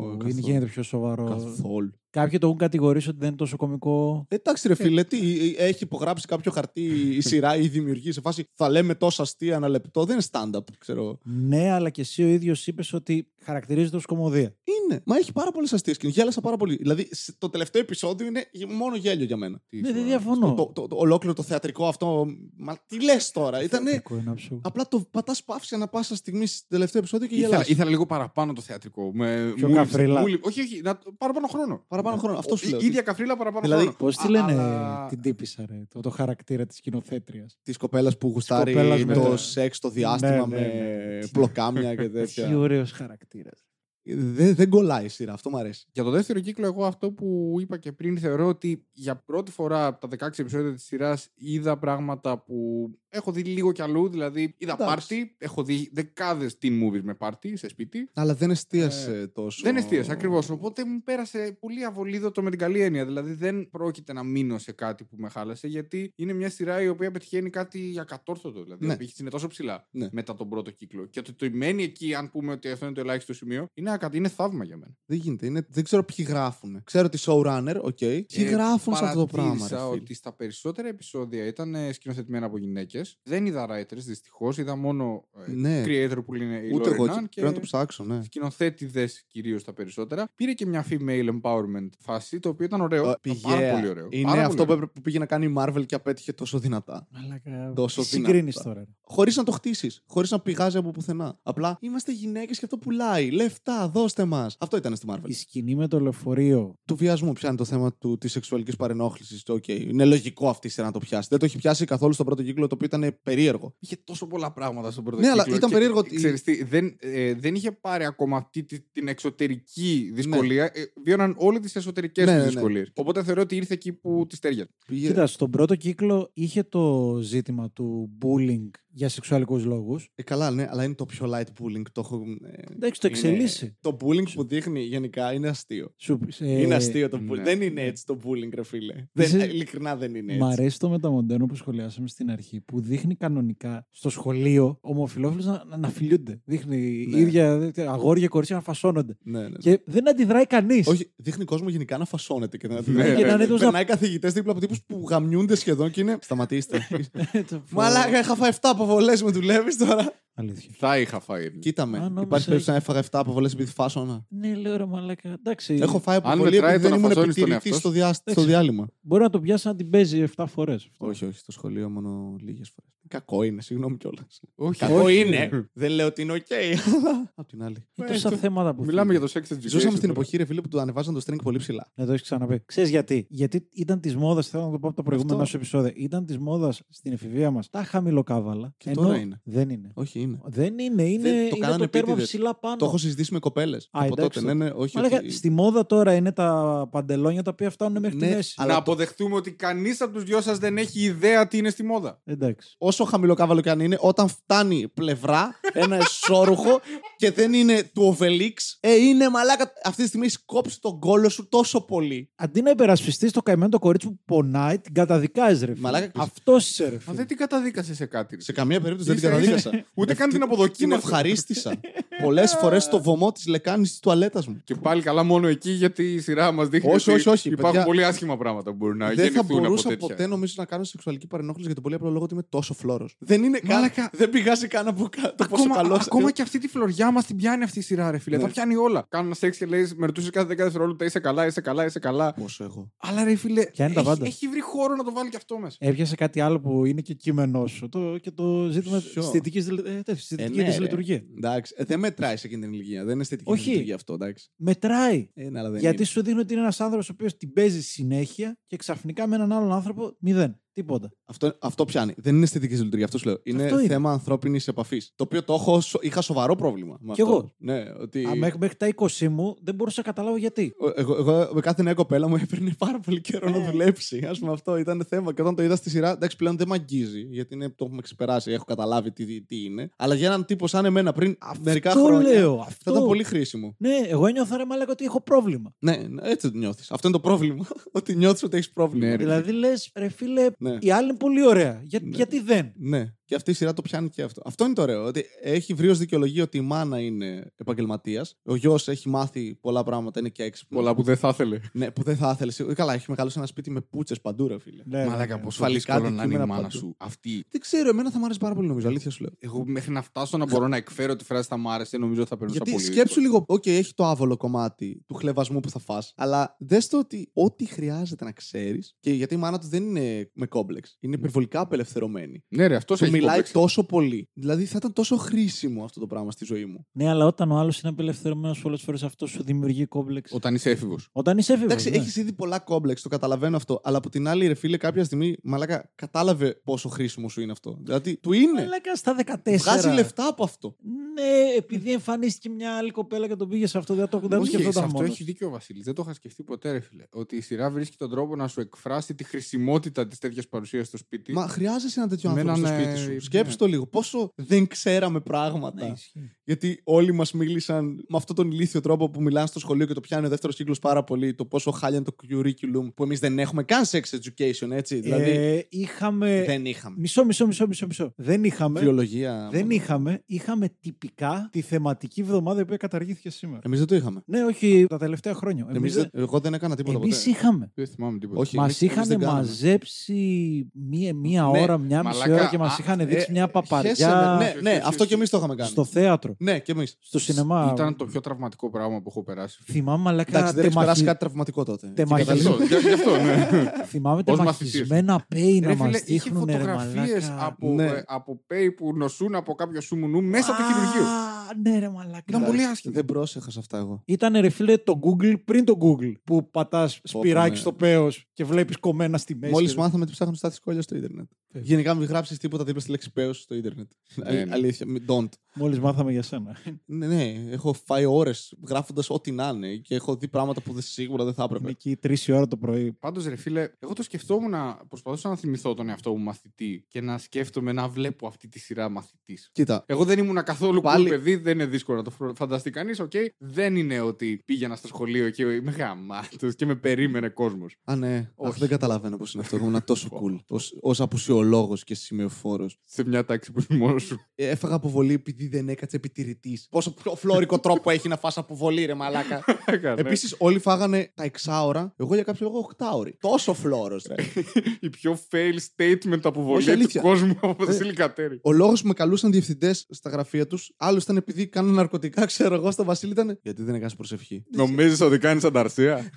Ω, είναι, καθόλου. γίνεται πιο σοβαρό. Καθόλου. Κάποιοι το έχουν κατηγορήσει ότι δεν είναι τόσο κωμικό. Εντάξει, ρε φίλε, τι, έχει υπογράψει κάποιο χαρτί η σειρά ή δημιουργεί σε φάση θα λέμε τόσα αστεία ένα λεπτό. Δεν είναι stand-up, ξέρω εγώ. Ναι, αλλά και εσύ ο ίδιος είπες ότι χαρακτηρίζεται ως κομμωδία. Είναι. Μα έχει πάρα πολλές αστείες σκηνέ. Γέλασα πάρα πολύ. Δηλαδή, σε- το τελευταίο επεισόδιο είναι μόνο γέλιο για μένα. Τι Ναι, δεν σοβαρό. διαφωνώ. Το, το, το, ολόκληρο το θεατρικό αυτό. Μα τι λες τώρα. Ήταν. Θεατρικό είναι άψογο. Απλά το πατάς παύση ανά πάσα στιγμή στο τελευταίο επεισόδιο και Ήθελα, γελάς. ήθελα λίγο παραπάνω το θεατρικό. Με, Πιο μου λείψε- καφρίλα. μου λείψε- Όχι, όχι. Να, παραπάνω χρόνο. Παραπάνω χρόνο. Αυτός σου Η λέω. ίδια καφρίλα παραπάνω Δηλαδή, χρόνο. Πώς τη Α, λένε αλλά- την τύπησα, ρε, το, το χαρακτήρα της σκηνοθέτριας; Της κοπέλας που γουστάρει κοπέλας με το τα- σεξ στο διάστημα Ναι, ναι, με ναι. πλοκάμια και Τι τέτοια. ωραίος χαρακτήρας. Δεν, δεν κολλάει η σειρά. Αυτό μου αρέσει. Για το δεύτερο κύκλο, εγώ αυτό που είπα και πριν, θεωρώ ότι για πρώτη φορά από τα 16 επεισόδια της σειράς είδα πράγματα που έχω δει λίγο κι αλλού. Δηλαδή, είδα Εντάξει. πάρτι, έχω δει δεκάδες teen movies με πάρτι σε σπίτι. Αλλά δεν εστίασε τόσο. Δεν εστίασε ακριβώς. Οπότε μου πέρασε πολύ αβολίδωτο με την καλή έννοια. Δηλαδή, δεν πρόκειται να μείνω σε κάτι που με χάλασε, γιατί είναι μια σειρά η οποία πετυχαίνει κάτι ακατόρθωτο. Δηλαδή, Ναι. η απήχηση είναι τόσο ψηλά Ναι. μετά τον πρώτο κύκλο. Και το, το μένει εκεί, αν πούμε ότι αυτό είναι το ελάχιστο σημείο, είναι, ακα- είναι θαύμα για μένα. Δεν γίνεται. Είναι... Δεν ξέρω ποιοι γράφουν. Ξέρω ότι showrunner, οκ. Ποιοι Ε, γράφουν σε αυτό το πράγμα. παρατήρησα Ρε, φίλε; ότι στα περισσότερα επεισόδια ήταν ε, σκηνοθετημένα από γυναίκες. Δεν είδα writers δυστυχώς. Είδα μόνο ε, Ναι. creator που είναι η Ούτε εγώ. Laurie Nunn έτσι. και Πρέπει να το ψάξω, ναι. σκηνοθέτηδες κυρίως τα περισσότερα. Πήρε και μια female empowerment φάση, το οποίο ήταν ωραίο. Ε, Ήταν πάρα πηγαία. πολύ ωραίο. Είναι Πάρα πολύ αυτό που, ωραίο. έπρεπε- που πήγε να κάνει η Marvel και απέτυχε τόσο δυνατά. Μαλάκα. Τόσο Συγκρίνει δυνατά. τώρα. ρε. Χωρίς να το χτίσεις. Χωρίς να πηγάζει από πουθενά. Απλά είμαστε γυναίκες και αυτό πουλάει. Λεφτά, δώστε μας. Αυτό ήταν στη Marvel. Η σκηνή με το λεωφορείο. Του βιασμού πιάνει το θέμα της σεξουαλικής παρενόχλησης. Οκ. Είναι λογικό αυτή η σειρά να το πιάσει. Δεν το έχει πιάσει καθόλου στον πρώτο κύκλο, το οποίο ήταν περίεργο. Είχε τόσο πολλά πράγματα στον πρώτο Ναι, αλλά κύκλο ήταν και, περίεργο ε, ότι- ξέρεις τι, δεν, ε, δεν είχε πάρει ακόμα αυτή τη- την εξωτερική δυσκολία. Ε, βίωναν όλες τις εσωτερικές Ναι, ναι, ναι, ναι. δυσκολίες. Οπότε θεωρώ ότι ήρθε εκεί που τη τέριαζε. Πήγε... Κοίτα, στον πρώτο κύκλο είχε το ζήτημα του bullying για σεξουαλικούς λόγους. Ε, καλά, ναι, αλλά είναι το πιο light bullying. Το έχω, ε, Εντάξει, το είναι- εξελίσσει. Το bullying που δείχνει γενικά είναι αστείο. Σου, ε, είναι αστείο το bullying. ναι. Δεν είναι έτσι το bullying, ρε φίλε. Δεν, Είσαι- ειλικρινά δεν είναι Μ' έτσι. αρέσει το μεταμοντέρνο που σχολιάσαμε στην αρχή, που δείχνει κανονικά στο σχολείο ομοφυλόφιλους να, να, να φιλιούνται. Δείχνει Ναι. ίδια τέτοια, αγόρια και κορίτσια να φασώνονται. Ναι, ναι. Και δεν αντιδράει κανείς. Όχι, δείχνει κόσμο γενικά να φασώνεται και να Ναι, και να είναι έτοιμος να- Περνάει καθηγητές δίπλα από τύπους που γαμιούνται σχεδόν και είναι. Σταματήστε. Το Μαλάκα, είχα φάει 7 αποβολές, με δουλεύεις τώρα. Αλήθεια. Θα είχα φάει. ειρήνη. Κοίτα με. Α, νόμιζα Υπάρχει περίπτωση να έχει- έφαγα 7 αποβολές επειδή φάσωνα. Ναι, λέω ρε μαλάκα. Εντάξει. Έχω φάει Αν αποβολή μετράει επειδή το δεν να ήμουν φασώνεις τον επιτηρητή εαυτό στο, σου. διά... στο Εντάξει. διάλειμμα. Μπορεί να το πιάσει να την παίζει 7 φορές. Όχι, όχι, στο σχολείο μόνο λίγες φορές. Κακό είναι, συγγνώμη κιόλας. Όχι. Κακό Όχι. είναι. Δεν λέω ότι είναι οκ, αλλά. Απ' την άλλη. Είναι τόσα το- θέματα που. Μιλάμε φύγουν. για το sex education. Ζούσαμε στην τώρα. εποχή, ρε φίλε, που του ανεβάζαν το string πολύ ψηλά. Ναι, το έχεις ξαναπεί. Ξέρεις γιατί; Γιατί ήταν της μόδας, θέλω να το πω από τα προηγούμενα Αυτό. σου επεισόδια. Ήταν της μόδας στην εφηβεία μας τα χαμηλοκάβαλα. Και τώρα είναι. Δεν είναι. Όχι, είναι. Δεν είναι. Είναι Δεν- το είναι κάνανε το τέρμα επίτηδες. ψηλά πάνω. Το έχω συζητήσει με κοπέλες. Από εντάξει, τότε. Ναι, ναι, όχι. Μαλάκα, ότι- Στη μόδα τώρα είναι τα παντελόνια τα οποία φτάνουν μέχρι Ναι, τη μέση. αλλά Να το- αποδεχτούμε ότι κανείς από τους δυο σας δεν έχει ιδέα τι είναι στη μόδα. Εντάξει. Όσο χαμηλό κάβαλο και αν είναι, όταν φτάνει πλευρά, ένα εσόρουχο και δεν είναι του Obelix, ε, είναι μαλάκα. Αυτή τη στιγμή έχει κόψει τον κόλο σου τόσο πολύ. Αντί να υπερασπιστείς το καημένο το κορίτσι που πονάει, την καταδικάζεις, ρε φίλε. Μαλάκα, Αυτός είσαι, ρε Μα φίλε. δεν την καταδίκασες σε κάτι. ρε. Σε καμία περίπτωση δεν την Ίσα- καταδίκασα. Ούτε καν την αποδοκίμασα. Την ευχαρίστησα. Πολλές φορές στο βωμό της λεκάνης της τουαλέτας μου. Και πάλι καλά μόνο εκεί γιατί η σειρά μας δείχνει Όχι, ότι όχι, όχι, υπάρχουν παιδιά. πολύ άσχημα πράγματα που μπορεί να Δεν θα γεννηθούν από μπορούσα τέτοια. ποτέ νομίζω να κάνω σεξουαλική παρενόχληση για τον πολύ απλό λόγο ότι είμαι τόσο φλόρο. Δεν είναι καν. Μαλάκα. Δεν πηγάζει καν από κα- το πόσο Ακόμα, καλός ακόμα και αυτή τη φλωριά μας την πιάνει αυτή η σειρά, ρε φίλε. Ναι. Τα πιάνει όλα. Κάνουν ένα σεξ και λέει, με ρωτούσες κάθε 10 δευτερόλεπτα είσαι καλά, είσαι καλά, είσαι καλά. Πόσο εγώ. Αλλά ρε φίλε, Πιάνει τα έχει, πάντα. έχει βρει χώρο να το βάλει και αυτό μέσα. Έπιασε κάτι άλλο που είναι και κείμενό σου. Το, και το ζήτημα Ποιο; τη θετική ε, τέτοια, στη Ε, θετική ναι, της ρε. λειτουργία. Εντάξει, ε, δεν μετράει σε εκείνη την ηλικία. Δεν είναι αισθητική Όχι. λειτουργία αυτό, εντάξει. Μετράει. Ε, ναι, αλλά δεν Γιατί είναι. σου δείχνει ότι είναι ένας άνθρωπος ο οποίος την παίζει συνέχεια και ξαφνικά με έναν άλλον άνθρωπο μηδέν. Τίποτα. Αυτό, αυτό πιάνει. Δεν είναι αισθητική λειτουργία, αυτό σου λέω. Είναι, Αυτό είναι. θέμα ανθρώπινης επαφής. Το οποίο το έχω, σο- είχα σοβαρό πρόβλημα. Με Κι αυτό. εγώ. Ναι, ότι. Α, μέχρι, μέχρι τα 20 μου δεν μπορούσα να καταλάβω γιατί. Ο- Εγώ, εγώ με κάθε νέα κοπέλα μου έπαιρνε πάρα πολύ καιρό Ναι. να δουλέψει. Α πούμε, αυτό ήταν θέμα. Και όταν το είδα στη σειρά, εντάξει, πλέον δεν με αγγίζει, γιατί είναι, το έχουμε ξεπεράσει, έχω καταλάβει τι, τι είναι. Αλλά για έναν τύπο σαν εμένα πριν μερικά Αυτό χρόνια. λέω. Θα Αυτό. ήταν πολύ χρήσιμο. Ναι, εγώ ένιωθα ρε μαλάκα ότι έχω πρόβλημα. Ναι, ναι, έτσι το νιώθεις. Αυτό είναι το πρόβλημα. ότι νιώθεις ότι έχεις πρόβλημα. Ναι, ρε. Δηλαδή λες, ρε φίλε, Ναι. η άλλη είναι πολύ ωραία. Για, Ναι. Γιατί δεν; Ναι. Και αυτή η σειρά το πιάνει και αυτό. Αυτό είναι το ωραίο. Ότι έχει βρει ως δικαιολογία ότι η μάνα είναι επαγγελματίας. Ο γιος έχει μάθει πολλά πράγματα, είναι και έξυπνος. Πολλά που δεν θα ήθελε. Ναι, που δεν θα ήθελε. Ε, Καλά, έχει μεγαλώσει ένα σπίτι με πούτσες παντού, ρε φίλε. Ναι, Μαλάκα, ναι. πόσο Φαλικά δύσκολο να είναι η αντικείμενα μάνα παντού. σου αυτή. Δεν ξέρω, εμένα θα μου άρεσε πάρα πολύ νομίζω. Αλήθεια σου λέω. Εγώ μέχρι να φτάσω να μπορώ να εκφέρω τη φράση θα μ' άρεσε, νομίζω θα περνούσα Γιατί πολύ. σκέψου λίγο, οκ, έχει το άβολο κομμάτι του χλευασμού που θα φας, αλλά δες το ότι ό,τι χρειάζεται να ξέρεις, και γιατί η μάνα του δεν είναι με κόμπλεξ, είναι υπερβολικά απελευθερωμένη. Ναι, ρε, αυτός Του μιλάει τόσο πολύ. Δηλαδή θα ήταν τόσο χρήσιμο αυτό το πράγμα στη ζωή μου. Ναι, αλλά όταν ο άλλος είναι απελευθερωμένος, πολλές φορές αυτός σου δημιουργεί κόμπλεξ. Όταν είσαι έφηβος. Όταν είσαι έφηβος, Εντάξει, ναι. έχεις ήδη πολλά κόμπλεξ, το καταλαβαίνω αυτό. Αλλά από την άλλη, ρε φίλε, κάποια στιγμή, μαλάκα, κατάλαβε πόσο χρήσιμο σου είναι αυτό. Δηλαδή, του είναι. Μαλάκα στα 14. Βγάζει λεφτά από αυτό. Ναι, επειδή εμφανίστηκε μια άλλη κοπέλα και τον πήγε σε αυτό, δεν το, δεν το Όχι, σε σκεφτόταν αυτό μόνος. έχει δίκιο ο Βασίλης. Δεν το είχα σκεφτεί ποτέ, ρε φίλε. Ότι η σειρά βρίσκει τον τρόπο να σου εκφράσει τη χρησιμότητα της τέτοιας παρουσίας στο σπίτι. Μα χρειάζεσαι ένα τέτοιο Με άνθρωπο στο έναν, σπίτι ε, σου. Σκέψτε το λίγο. Πόσο δεν ξέραμε πράγματα. Ναι, ισχύει. Γιατί όλοι μας μίλησαν με αυτόν τον ηλίθιο τρόπο που μιλάνε στο σχολείο και το πιάνει ο δεύτερος κύκλος πάρα πολύ. Το πόσο χάλια είναι το curriculum που εμείς δεν έχουμε καν sex education, έτσι. Δηλαδή. Ε, είχαμε. δεν είχαμε. Μισό, μισό, μισό, μισό, μισό. Δεν είχαμε. Βιολογία. Δεν είχαμε. Είχαμε τυπικά τη θεματική εβδομάδα η οποία καταργήθηκε σήμερα. Εμείς δεν το είχαμε. Ναι, όχι τα τελευταία χρόνια. Εμείς Εμείς δεν- Εγώ δεν έκανα τίποτα εμείς ποτέ. είχαμε. Δεν θυμάμαι τίποτα. Όχι. Μας εμείς- εμείς είχαν δεν κάναμε. μαζέψει μία, μία Ναι, ώρα, μία μισή μαλάκα, ώρα και μας α, είχαν Ε, δείξει μια χέσε παπαριά με. Ναι, Όχι, ναι, όχι, αυτό όχι. και εμείς το είχαμε κάνει. στο θέατρο, Ναι, και εμείς. στο σινεμά. Ήταν το πιο τραυματικό πράγμα που έχω περάσει. Θυμάμαι, μαλάκα, Εντάξει, δεν έχεις τεμαχι- περάσει κάτι τραυματικό τότε. τεμαχι- Γι' αυτό, γι' γι' αυτό, ναι. Θυμάμαι Ως τεμαχισμένα πέι να Ρε μας φίλε, είχε δείχνουν ρε φωτογραφίες μαλάκα. από, Ναι. ε, από πέι που νοσούν από κάποιο σου μουνού μέσα από το χειρουργείο. Α, Ναι, ρε μαλάκα. Ήταν πολύ άσχημο. Δεν πρόσεχα σε αυτά εγώ. Ήταν ρε φίλε το Google πριν το Google που πατάς σπυράκι ναι. στο πέος και βλέπεις κομμένα στη μέση. Μόλις και- μάθαμε τι ψάχνουν στα σχόλια στο Ιντερνετ. Ε. Γενικά, μην γράψεις τίποτα δίπλα στη λέξη πέος στο Ιντερνετ. Ναι, Αλ- ναι. Αλήθεια, μην- don't. Μόλις μάθαμε για σένα. Ναι, ναι, έχω φάει ώρες γράφοντας ό,τι να είναι και έχω δει πράγματα που δεν- σίγουρα δεν θα Είναι έπρεπε. εκεί τρεις η ώρα το πρωί. Πάντως, ρε φίλε, εγώ το σκεφτόμουν να προσπαθούσα να θυμηθώ τον εαυτό μου μαθητή και να σκέφτομαι να βλέπω αυτή τη σειρά μαθητής. Κοίτα, Εγώ δεν ήμουν καθόλου Πάλι- cool παιδί, δεν είναι δύσκολο να το φρο- φανταστεί κανείς. οκ. Δεν είναι ότι πήγαινα στο σχολείο και είμαι γαμάτος και με περίμενε κόσμος. α ναι, Όχι. Αχ, δεν καταλαβαίνω πώς είναι αυτό. Εγώ ήμουν τόσο cool. Ο απουσιολόγος δικαιολόγος και σημειοφόρος. Σε μια τάξη που είναι μόνος σου. Έφαγα αποβολή επειδή δεν έκατσε επιτηρητής. Πόσο πιο φλόρικο τρόπο έχει να φας αποβολή, ρε μαλάκα. Έκανε. Επίσης, όλοι φάγανε τα εξάωρα. Εγώ για κάποιο λόγο 8 ώρες. Τόσο φλόρος, ρε. Η πιο fail statement Όχι, αποβολή του αλήθεια. κόσμου από το Ε, Σιλικατέρι. Ο λόγος που με καλούσαν διευθυντές στα γραφεία τους, άλλο ήταν επειδή κάνουν ναρκωτικά, ξέρω εγώ, στο Βασίλη ήταν. Γιατί δεν έκανες προσευχή. Νομίζεις ότι κάνεις ανταρσία;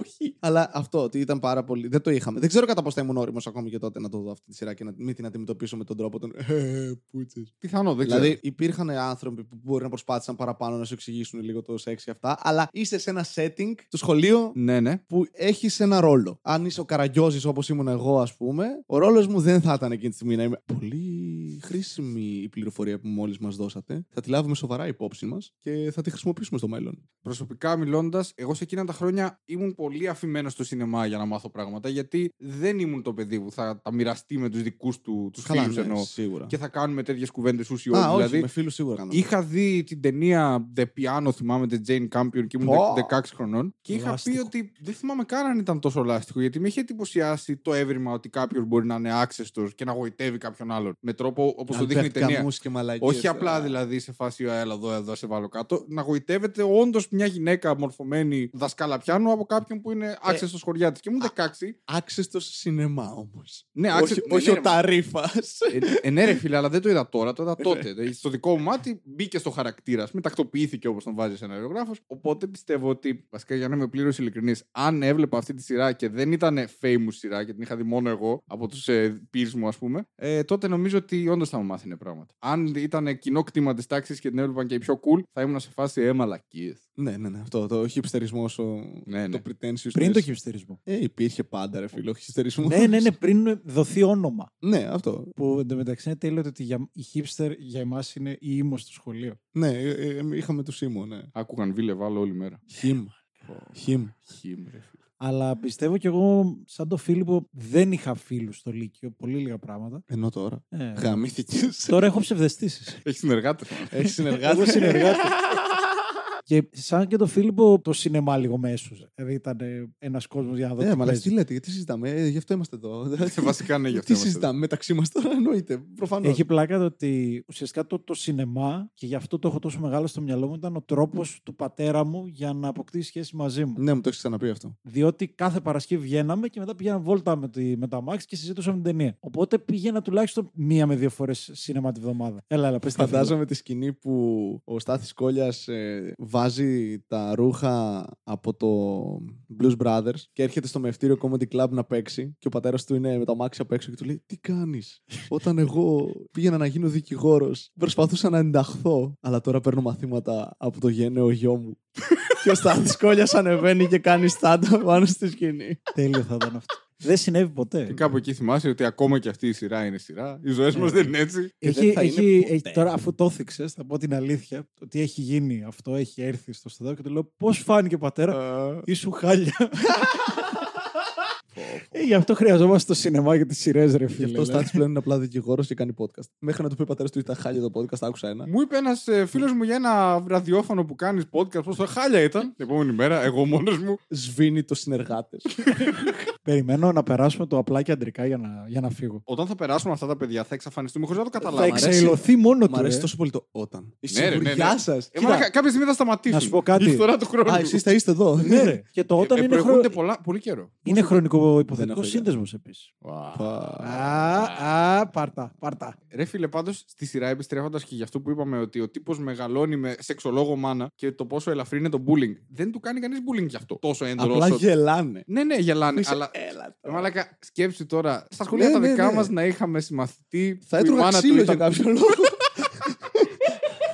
Όχι. Αλλά αυτό ότι ήταν πάρα πολύ. Δεν το είχαμε. Δεν ξέρω κατά πώ θα ήμουν όριμος ακόμη και τότε να το δω αυτή τη σειρά και να μην την αντιμετωπίσω με τον τρόπο των. Ε, πούτσες. Πιθανό, δεν ξέρω. Δηλαδή, υπήρχαν άνθρωποι που μπορεί να προσπάθησαν παραπάνω να σου εξηγήσουν λίγο το σεξ και αυτά, αλλά είσαι σε ένα setting, το σχολείο, Ναι, ναι. που έχεις ένα ρόλο. Αν είσαι ο Καραγκιόζης όπως ήμουν εγώ, ας πούμε, ο ρόλος μου δεν θα ήταν εκείνη τη στιγμή να είμαι. Πολύ χρήσιμη η πληροφορία που μόλις μας δώσατε. Θα τη λάβουμε σοβαρά υπόψη μας και θα τη χρησιμοποιήσουμε στο μέλλον. Προσωπικά μιλώντας, εγώ σε εκείνα τα χρόνια ήμουν πολύ αφημένος στο σινεμά για να μάθω πράγματα, γιατί δεν ήμουν το παιδί που θα τα μοιραστεί με τους δικούς του τους Καλά, φίλους ναι, εννοώ. σίγουρα. Και θα κάνουμε τέτοιες κουβέντες ούσιοι Α, όλοι. όχι, Δηλαδή, με φίλους σίγουρα κάνω. Είχα δει την ταινία The Piano, θυμάμαι, The Jane Campion και ήμουν Πω. 16 χρονών. Και είχα πει Λάστιχο. ότι δεν θυμάμαι καν αν ήταν τόσο λάστιχο, γιατί με είχε εντυπωσιάσει το έβριμα ότι κάποιος μπορεί να είναι άξεστος και να γοητεύει κάποιον άλλον. Με τρόπο όπως το δείχνει η Αλμπέρτ ταινία. Καμούς και μαλακίες, Όχι ε. απλά δηλαδή σε φάση «Α, έλα εδώ, εδώ, σε βάλω κάτω. Να γοητεύεται όντως μια γυναίκα μορφωμένη δασκάλα πιάνου από κάποιον που είναι άξεστο σχολιά της. Και ήμουν 16. Άξεστο σινεμά όμως. Ναι, όχι άξε- όχι ναι, ο ρε, Ταρήφα. Ε, ε, ναι, ρε φίλε, αλλά δεν το είδα τώρα, το είδα τότε. Δηλαδή, στο δικό μου μάτι μπήκε στο χαρακτήρα, ας πούμε, τακτοποιήθηκε όπως τον βάζει ένα αερογράφο. Οπότε πιστεύω ότι, βασικά για να είμαι πλήρως ειλικρινής, αν έβλεπα αυτή τη σειρά και δεν ήταν famous σειρά και την είχα δει μόνο εγώ από τους ε, peers μου, ας πούμε, ε, τότε νομίζω ότι όντως θα μου μάθαινε πράγματα. Αν ήταν κοινό κτήμα της τάξης και την έβλεπαν και οι πιο cool, θα ήμουν σε φάση έμαλακίε. ναι, ναι, ναι. Αυτό το χιπστερισμός, ο... Ναι, ναι. το pretentious. Πριν το χυψτερισμό. Ε, υπήρχε πάντα, ρε φίλο, χιπστερισμό. ναι, ναι, ναι, πριν δοθεί όνομα. ναι, αυτό. Που εντωμεταξύ είναι τέλειο ότι για, η hipster για εμάς είναι η ήμος στο σχολείο. Ναι, ε, ε, είχαμε τους Σίμω, ναι. Άκουγαν βίλε βάλω όλη μέρα. Χιμ. Χιμ. Χιμ, ρε φίλε. Αλλά πιστεύω κι εγώ, σαν το Φίλιππο, δεν είχα φίλους στο Λύκειο. Πολύ λίγα πράγματα. Ενώ τώρα. Ε, Γαμήθηκες. τώρα έχω ψευδεστήσεις. Έχεις συνεργάτες. Έχεις συνεργάτη. Εγώ συνεργάτη. και σαν και το Φίλιππο, το σινεμά λίγο μέσο. Δηλαδή ήταν ένας κόσμος για να δω. Ε, τι μα παίζει. τι λέτε, γιατί συζητάμε, ε, γι' αυτό είμαστε εδώ. Βασικά ναι, γι' αυτό Τι είμαστε συζητάμε μεταξύ μας τώρα, εννοείται. Προφανώς. Έχει πλάκα το ότι ουσιαστικά το, το σινεμά, και γι' αυτό το έχω τόσο μεγάλο στο μυαλό μου, ήταν ο τρόπος του πατέρα μου για να αποκτήσει σχέση μαζί μου. Ναι, μου το έχεις ξαναπεί αυτό. Διότι κάθε Παρασκευή βγαίναμε και μετά πήγαινα βόλτα με, τη, με τα μάξι και συζητούσαμε την ταινία. Οπότε πήγαινα τουλάχιστον μία με δύο φορές σινεμά τη βδομάδα. Έλα, έλα, πες τα φίλα. Φαντάζομαι τη σκηνή που ο Στάθης Κόλλιας ε, βάζει τα ρούχα από το Blues Brothers και έρχεται στο μευτήριο Comedy Club να παίξει και ο πατέρας του είναι με τα μάξια απ' έξω και του λέει «Τι κάνεις, όταν εγώ πήγαινα να γίνω δικηγόρος προσπαθούσα να ενταχθώ αλλά τώρα παίρνω μαθήματα από το γένεο γιο μου». και ο Στάθης Κόλλιας ανεβαίνει και κάνει stand πάνω στη σκηνή. Τέλειο θα ήταν αυτό. Δεν συνέβη ποτέ. Και κάπου εκεί θυμάσαι ότι ακόμα και αυτή η σειρά είναι σειρά. Οι ζωές μας δεν είναι έτσι. Και Έχει, δεν θα είναι έχει, ποτέ. έχει, τώρα, αφού το έθιξες, θα πω την αλήθεια, ότι έχει γίνει αυτό, έχει έρθει στο στεδό και του λέω πώς φάνηκε πατέρα, ήσου χάλια. ε, γι' αυτό χρειαζόμαστε το σινεμά για τις σειρές, ρε Γι' φίλε. αυτό ο Στάθης πλέον είναι απλά δικηγόρος και κάνει podcast. Μέχρι να του πει ο πατέρας του ήταν χάλια το podcast, άκουσα ένα. Μου είπε ένας φίλος μου για ένα ραδιόφωνο που κάνεις podcast. Πώ το χάλια ήταν. Την επόμενη μέρα, εγώ μόνος μου. Σβήνει το συνεργάτες. Περιμένω να περάσουμε το απλά και αντρικά για να, για να φύγω. Όταν θα περάσουν αυτά τα παιδιά, θα εξαφανιστούμε χωρίς να το Θα καταλάβουμε. αρέσει. εξαϊλωθεί μόνο Μ' του. αρέσει ε. τόσο πολύ το όταν. Η Ναι, ρε, ναι, ναι. σιγουριά σας. Ε, μαλάκα, κάποια στιγμή θα σταματήσουν. Να σου πω κάτι. Η φθορά του χρόνου. Α, εσείς θα είστε εδώ. Ναι, ρε. Και το όταν ε, είναι, προηγούνται χρο... πολλά, πολύ καιρό. είναι χρονικό υποθετικό έχω ιδέα. σύνδεσμος επίσης. Πα. Α, α, πάρτα, πάρτα. Ρε φίλε, πάντως στη σειρά επιστρέφοντας και για αυτό που είπαμε ότι ο τύπος μεγαλώνει με σεξολόγο μάνα και το πόσο ελαφρύ είναι το bullying. Δεν του κάνει κανείς bullying γι' αυτό. Τόσο έντονο. Απλά όσο- γελάνε. Ναι, ναι, γελάνε. Είσαι- Αλλά Έλα Ε, τώρα. Μαλάκα, σκέψου τώρα. Στα σχολεία Ναι, τα ναι, δικά ναι. μας να είχαμε συμμαθητή. Θα που η έτρωγα μάνα του ξύλο για ήταν- κάποιο λόγο.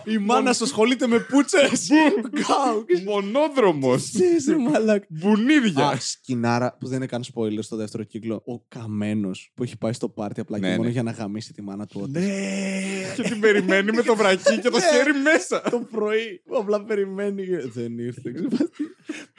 Η μάνα σου ασχολείται με πούτσες. Γκάου. Μονόδρομος. Ξέρεις, μαλάκα. Μπουνίδια. Α, σκηνάρα που δεν είναι καν spoiler στο δεύτερο κύκλο. Ο καμένος που έχει πάει στο πάρτι απλά Ναι, και μόνο ναι. για να γαμίσει τη μάνα του. ότι Ναι. Και την περιμένει με το βρακί και το χέρι μέσα. Το πρωί που απλά περιμένει. και Δεν ήρθε. ξέρω τι.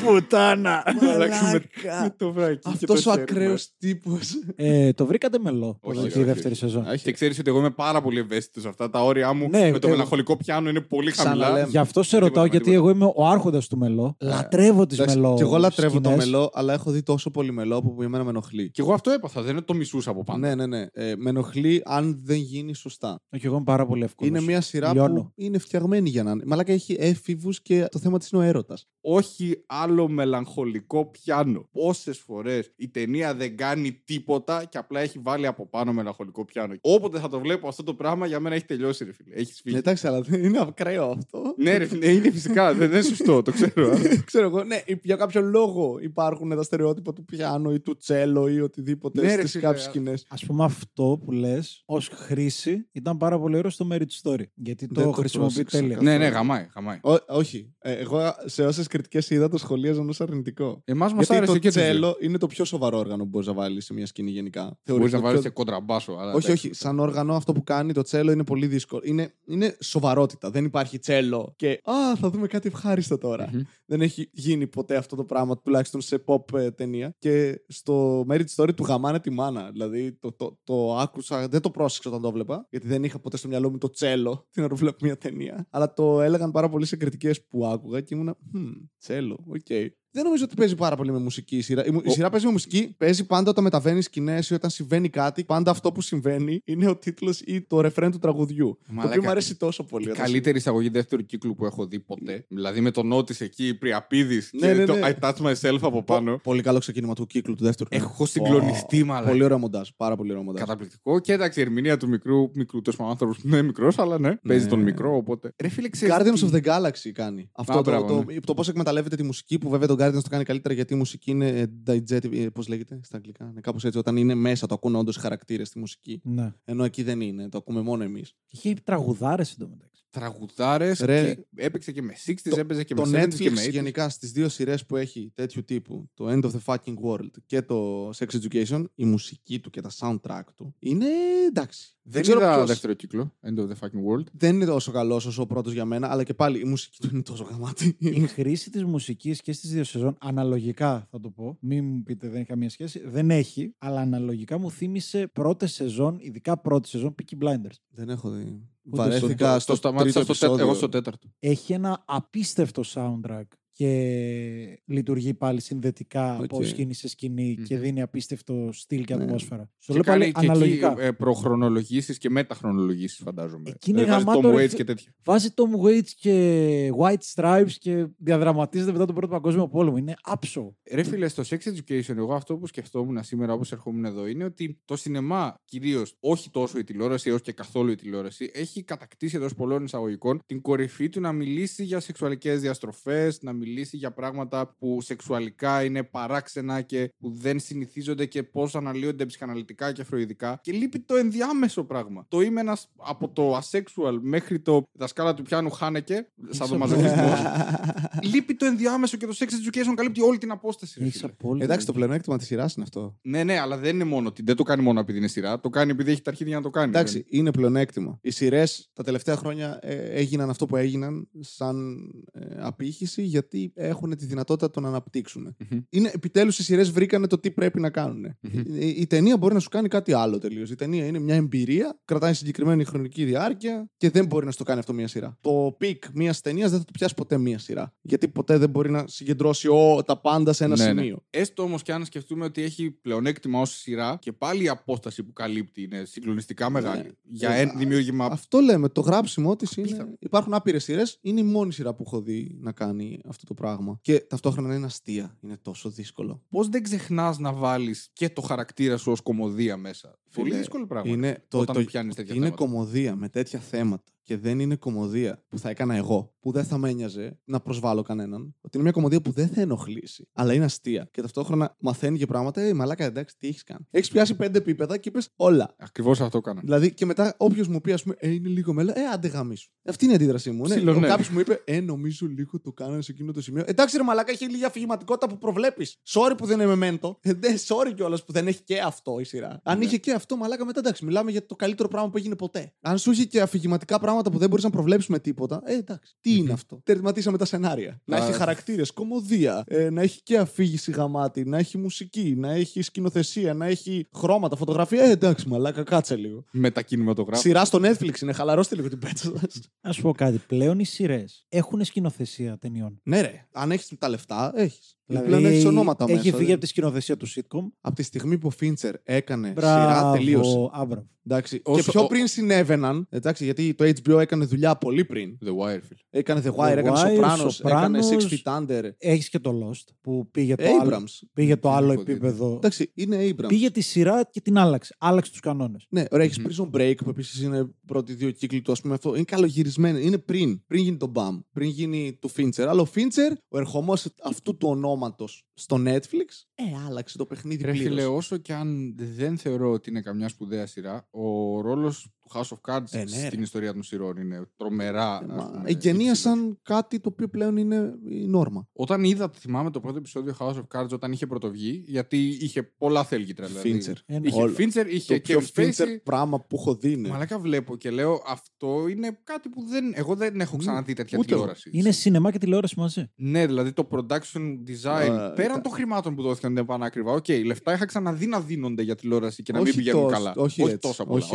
Πουτάνα. Αλλάξουμε Μαλάκα. με το βράκι. και το Αυτό ο σέρμα. ακραίος τύπος. Ε, το βρήκατε μελό. Όχι, Όχι, όχι, τη όχι. δεύτερη σεζόν. Και ξέρεις ότι εγώ είμαι πάρα πολύ ευαίσθητος σε αυτά. Τα όρια μου Ναι, με το ε, μελαγχολικό πιάνο είναι πολύ χαμηλά. Ξαναλέμε. Γι' αυτό σε Τίποτα, ρωτάω, γιατί τίποτα. εγώ είμαι ο άρχοντας του μελό. Λατρεύω τις μελό. Και εγώ λατρεύω το σκηνές. μελό, αλλά έχω δει τόσο πολύ μελό που εμένα με ενοχλεί. Και εγώ αυτό έπαθα. Δεν είναι το μισούσα από πάνω. Ναι, ναι, ναι. Ε, με ενοχλεί αν δεν γίνει σωστά. Όχι, εγώ είμαι πάρα πολύ εύκολος. Είναι μια σειρά Λιώνω. που είναι φτιαγμένη για να είναι. Μαλάκα έχει έφηβους και το θέμα της είναι ο έρωτας. Όχι άλλο μελαγχολικό πιάνο. Πόσες φορές η ταινία δεν κάνει τίποτα και απλά έχει βάλει από πάνω μελαγχολικό πιάνο. Όποτε θα το βλέπω αυτό το πράγμα, για μένα έχει τελειώσει, ρε φίλε. Έχεις φύγει. Εντάξει, αλλά δεν είναι ακραίο αυτό. ναι, ρε φίλε, είναι φυσικά. δεν είναι σωστό, το ξέρω. α. Ξέρω εγώ, ναι, για κάποιο λόγο υπάρχουν τα στερεότυπα του πιάνο ή του τσέλο ή οτιδήποτε Ναι, ρε στις φίλε, κάποιες α. σκηνές. Α πούμε, αυτό που λες ως χρήση ήταν πάρα πολύ ωραίο στο Merit Story. Γιατί Δεν το, το χρησιμοποιεί πρόσεξα τέλεια. καθόλου. ναι, ναι, γαμάει. γαμάει. Ό, όχι. Ε, εγώ σε όσες κριτικές είδα το σχολίαζαν ως αρνητικό. Εμάς μας Γιατί άρεσε το και το τσέλο είναι το πιο σοβαρό όργανο που μπορείς να βάλεις σε μια σκηνή γενικά. Μπορείς Θεωρείται να το βάλεις πιο- και κοντραμπάσο. Αλλά Όχι, εντάξει. όχι. Σαν όργανο αυτό που κάνει το τσέλο είναι πολύ δύσκολο. Είναι, είναι σοβαρότητα. Δεν υπάρχει τσέλο και Α, θα δούμε κάτι ευχάριστο τώρα. Μμμ. Δεν έχει γίνει ποτέ αυτό το πράγμα, τουλάχιστον σε pop ε, ταινία. Και στο Merit Story του γαμάνε τη μάνα. Δηλαδή το, το, το άκουσα, δεν το πρόσεξα όταν το βλέπα, γιατί δεν είχα ποτέ στο μυαλό μου το τσέλο την ώρα που βλέπω μια ταινία. Αλλά το έλεγαν πάρα πολύ σε κριτικές που άκουγα και ήμουνα, «Hm, τσέλο, οκ. Δεν νομίζω ότι παίζει πάρα πολύ με μουσική η σειρά. Η, μου- η σειρά παίζει με μουσική, παίζει πάντα όταν μεταβαίνει σκηνές ή όταν συμβαίνει κάτι. Πάντα αυτό που συμβαίνει είναι ο τίτλος ή το ρεφρέν του τραγουδιού. Το Μαλάκα, οποίο μου αρέσει τόσο πολύ. Η όταν καλύτερη εισαγωγή δεύτερου κύκλου που έχω δει ποτέ. Δηλαδή με τον Νότι εκεί, Πριαπίδης Ναι, και ναι, το ναι. I touch myself από πάνω. Πολύ καλό ξεκίνημα του κύκλου του δεύτερου. Έχω συγκλονιστεί, Ω, μαλάκα. Πολύ ωραίο μοντάζ. Πάρα πολύ ωραίο μοντάζ. Καταπληκτικό. Και εντάξει, η ερμηνεία του μικρού, μικρού τόσο άνθρωπο που είναι μικρός, αλλά ναι, παίζει τον μικρό, οπότε. Ρε φίλε, ξέρεις Guardians τι- of the Galaxy κάνει. Αυτό το, μπράβο, το, ναι. το, πώς εκμεταλλεύεται τη μουσική που βέβαια το Guardians το κάνει καλύτερα γιατί η μουσική είναι ε, diegetic. Πώς λέγεται στα αγγλικά. Ναι, κάπως έτσι. Όταν είναι μέσα το ακούνε όντως χαρακτήρες στη μουσική. Ναι. Ενώ εκεί δεν είναι. Το ακούμε μόνο εμείς. Είχε τραγουδάρε εντωμεταξύ. Τραγουδάρες. Ρε. Έπαιξε και με 60s, Το- έπαιζε και το με 70s Netflix και με 80s. γενικά στις δύο σειρές που έχει τέτοιου τύπου, το End of the Fucking World και το Sex Education, η μουσική του και τα soundtrack του είναι εντάξει. Δεν ξέρω είδα ποιος- δεύτερο κύκλο. End of the fucking world. Δεν είναι τόσο καλός όσο ο πρώτος για μένα, αλλά και πάλι η μουσική του είναι τόσο γαμάτη. Η χρήση της μουσικής και στις δύο σεζόν, αναλογικά θα το πω, μην μου πείτε δεν έχει καμία σχέση, δεν έχει, αλλά αναλογικά μου θύμισε πρώτες σεζόν, ειδικά πρώτη σεζόν, Peaky Blinders. Δεν έχω δει. Ούτε Βαρέθηκα Το- στο το σταμάτησα τρίτο στο τέταρτο. επεισόδιο. Εγώ στο τέταρτο. Έχει ένα απίστευτο soundtrack και λειτουργεί πάλι συνδετικά Οκ. από σκηνή σε σκηνή και Μμμ. δίνει απίστευτο στυλ και Ναι. ατμόσφαιρα. Στο Και λέω πάλι κάνει και εκεί αναλογικά. ε, προχρονολογήσεις και μεταχρονολογήσεις φαντάζομαι. Εκεί είναι Ε, βάζει γαμάτο, Tom ρε, Waits φι- και τέτοια. Βάζει Tom Waits και White Stripes και διαδραματίζεται μετά τον Πρώτο Παγκόσμιο Πόλεμο. Είναι άψο. Ρε φίλε, στο Sex Education, εγώ αυτό που σκεφτόμουν σήμερα όπως ερχόμουν εδώ είναι ότι το σινεμά κυρίως, όχι τόσο η τηλεόραση, έως και καθόλου η τηλεόραση, έχει κατακτήσει εντός πολλών εισαγωγικών την κορυφή του να μιλήσει για σεξουαλικές διαστροφές, να μιλήσει για πράγματα που σεξουαλικά είναι παράξενα και που δεν συνηθίζονται και πώς αναλύονται ψυχαναλυτικά και φροηδικά. Και λείπει το ενδιάμεσο πράγμα. Το είμαι ένας από το asexual μέχρι το δασκάλα του πιάνου Χάνεκε, σαν το Είσαι μαζοχισμό. λείπει το ενδιάμεσο και το sex education καλύπτει όλη την απόσταση. ρε Έχει φίλε. απόλυτο. Εντάξει, το πλεονέκτημα της σειράς είναι αυτό. Ναι, ναι, αλλά δεν είναι μόνο ότι δεν το κάνει μόνο επειδή είναι σειρά. Το κάνει επειδή έχει τα αρχίδια να το κάνει. Εντάξει, είναι πλεονέκτημα. Οι σειρές τα τελευταία χρόνια ε, έγιναν αυτό που έγιναν σαν ε, απήχηση γιατί έχουν τη δυνατότητα να τον αναπτύξουν. Μμμ. Είναι επιτέλους οι σειρές βρήκανε το τι πρέπει να κάνουν. Μμμ. Η, η ταινία μπορεί να σου κάνει κάτι άλλο τελείως. Η ταινία είναι μια εμπειρία, κρατάει συγκεκριμένη χρονική διάρκεια και δεν μπορεί να σου το κάνει αυτό μια σειρά. Το πικ μιας ταινίας δεν θα το πιάσει ποτέ μια σειρά. Γιατί ποτέ δεν μπορεί να συγκεντρώσει ό, τα πάντα σε ένα Ναι, ναι. σημείο. Έστω όμως και αν σκεφτούμε ότι έχει πλεονέκτημα ως σειρά και πάλι η απόσταση που καλύπτει είναι συγκλονιστικά μεγάλη. Ναι. Για Ε, ένα δημιούργημα. Αυτό λέμε. Το γράψιμό της είναι. Απίθανο. Υπάρχουν άπειρες σειρές. Είναι η μόνη σειρά που έχω δει να κάνει αυτό το πράγμα. Και ταυτόχρονα είναι αστεία. Είναι τόσο δύσκολο. Πώς δεν ξεχνάς να βάλεις και το χαρακτήρα σου ως κομμωδία μέσα; Πολύ Φίλε, δύσκολο πράγμα. Είναι, το, όταν το, πιάνεις τέτοια είναι θέματα. κομμωδία με τέτοια θέματα. Και δεν είναι κομμωδία που θα έκανα εγώ, που δεν θα με ένοιαζε να προσβάλλω κανέναν. Ότι είναι μια κομμωδία που δεν θα ενοχλήσει, αλλά είναι αστεία. Και ταυτόχρονα μαθαίνει και πράγματα. Ε, μαλάκα, εντάξει, τι έχεις κάνει. Έχεις πιάσει πέντε επίπεδα και είπες όλα. Ακριβώς αυτό έκανα. Δηλαδή και μετά όποιος μου πει, ας πούμε, Ε, είναι λίγο μέλα, Ε, άντε γαμίσου. Αυτή είναι η αντίδρασή μου. Ναι. Ψιλο, ναι. Κάποιος μου είπε, Ε, νομίζω λίγο το κάνανε σε εκείνο το σημείο. Εντάξει, ρε Μαλάκα, έχει λίγη αφηγηματικότητα που προβλέπεις. Sorry που δεν είναι μεμέντο. Ε, δε, sorry κιόλας που δεν έχει και αυτό η σειρά. Αν Ναι. είχε και αυτό, Μαλάκα, μετά εντάξει, μιλάμε για το καλύτερο πράγμα που έγινε ποτέ. Αν σου είχε και αφηγηματικά πράγματα πράγματα που δεν μπορείς να προβλέψεις με τίποτα. Ε, εντάξει. Τι είναι αυτό; Τερματίσαμε τα σενάρια. Να Α. έχει χαρακτήρες, κομμωδία, ε, να έχει και αφήγηση γαμάτη, να έχει μουσική, να έχει σκηνοθεσία, να έχει χρώματα, φωτογραφία. Ε, εντάξει, μαλάκα, κάτσε λίγο. Με τα κινηματογράφα. Σειρά στο Netflix είναι, χαλαρώστε λίγο την πέτσα σας. Α σου πω κάτι. Πλέον οι σειρές έχουν σκηνοθεσία ταινιών; Ναι, ρε. Αν έχεις τα λεφτά, έχεις. Δηλαδή, Πλέον έχεις ονόματα έχει μέσα. φύγει από τη σκηνοθεσία του sitcom; Από τη στιγμή που ο Φίντσερ έκανε σειρά, Μπράβο. τελείωσε. Α, μπράβο. Εντάξει. Όσο- και πιο ο- πριν συνέβαιναν, εντάξει, γιατί το HBO έκανε δουλειά πολύ πριν. The Wire, φίλε. Έκανε The Wire, The έκανε Wire, Sopranos, έκανε Sopranos. Six Feet Under. Έχεις και το Lost που πήγε το άλλο, Abrams. πήγε το Δεν άλλο έχω δει. επίπεδο. Εντάξει, είναι Abrams. Πήγε τη σειρά και την άλλαξε. Άλλαξε τους κανόνες. Ναι, ωραία, έχεις Μμμ. Prison Break που επίσης είναι πρώτοι δύο κύκλοι του, ας πούμε αυτό. Είναι καλογυρισμένο. Είναι πριν. Πριν γίνει το BAM. Πριν γίνει του Fincher. Αλλά ο Fincher, ο ερχομό αυτού του ονόματος στο Netflix, ε, άλλαξε το παιχνίδι Ρε φίλε, πλήρως. όσο και αν δεν θεωρώ ότι είναι καμιά σπουδαία σειρά, ο ρόλος του House of Cards Ε, ναι, στην ρε. ιστορία των σειρών είναι τρομερά. ας πούμε, υψηλός. Εγγενίασαν κάτι το οποίο πλέον είναι η νόρμα. Όταν είδα, θυμάμαι το πρώτο επεισόδιο House of Cards όταν είχε πρωτοβγεί, γιατί είχε πολλά θέλγητρα. Δηλαδή. Fincher. Ε, ναι. Είχε Όλο. Fincher, είχε Το πιο Kevin Spacey. Fincher πράγμα που έχω δει είναι. Μαλάκα βλέπω και λέω αυτό είναι κάτι που δεν, εγώ δεν έχω Μμ, ξαναδεί τέτοια ούτε εγώ. τηλεόραση. Είναι σινεμά και τηλεόραση μαζί. Ναι, δηλαδή το production design, Α, πέραν ήταν- των χρημάτων που δόθηκαν δεν πανάκριβα. Οκ, λεφτά είχα ξαναδεί να δίνονται για τηλεόραση και να Όχι μην πηγαίνουν τόσο- καλά. όχι έτσι, τόσα πολλά.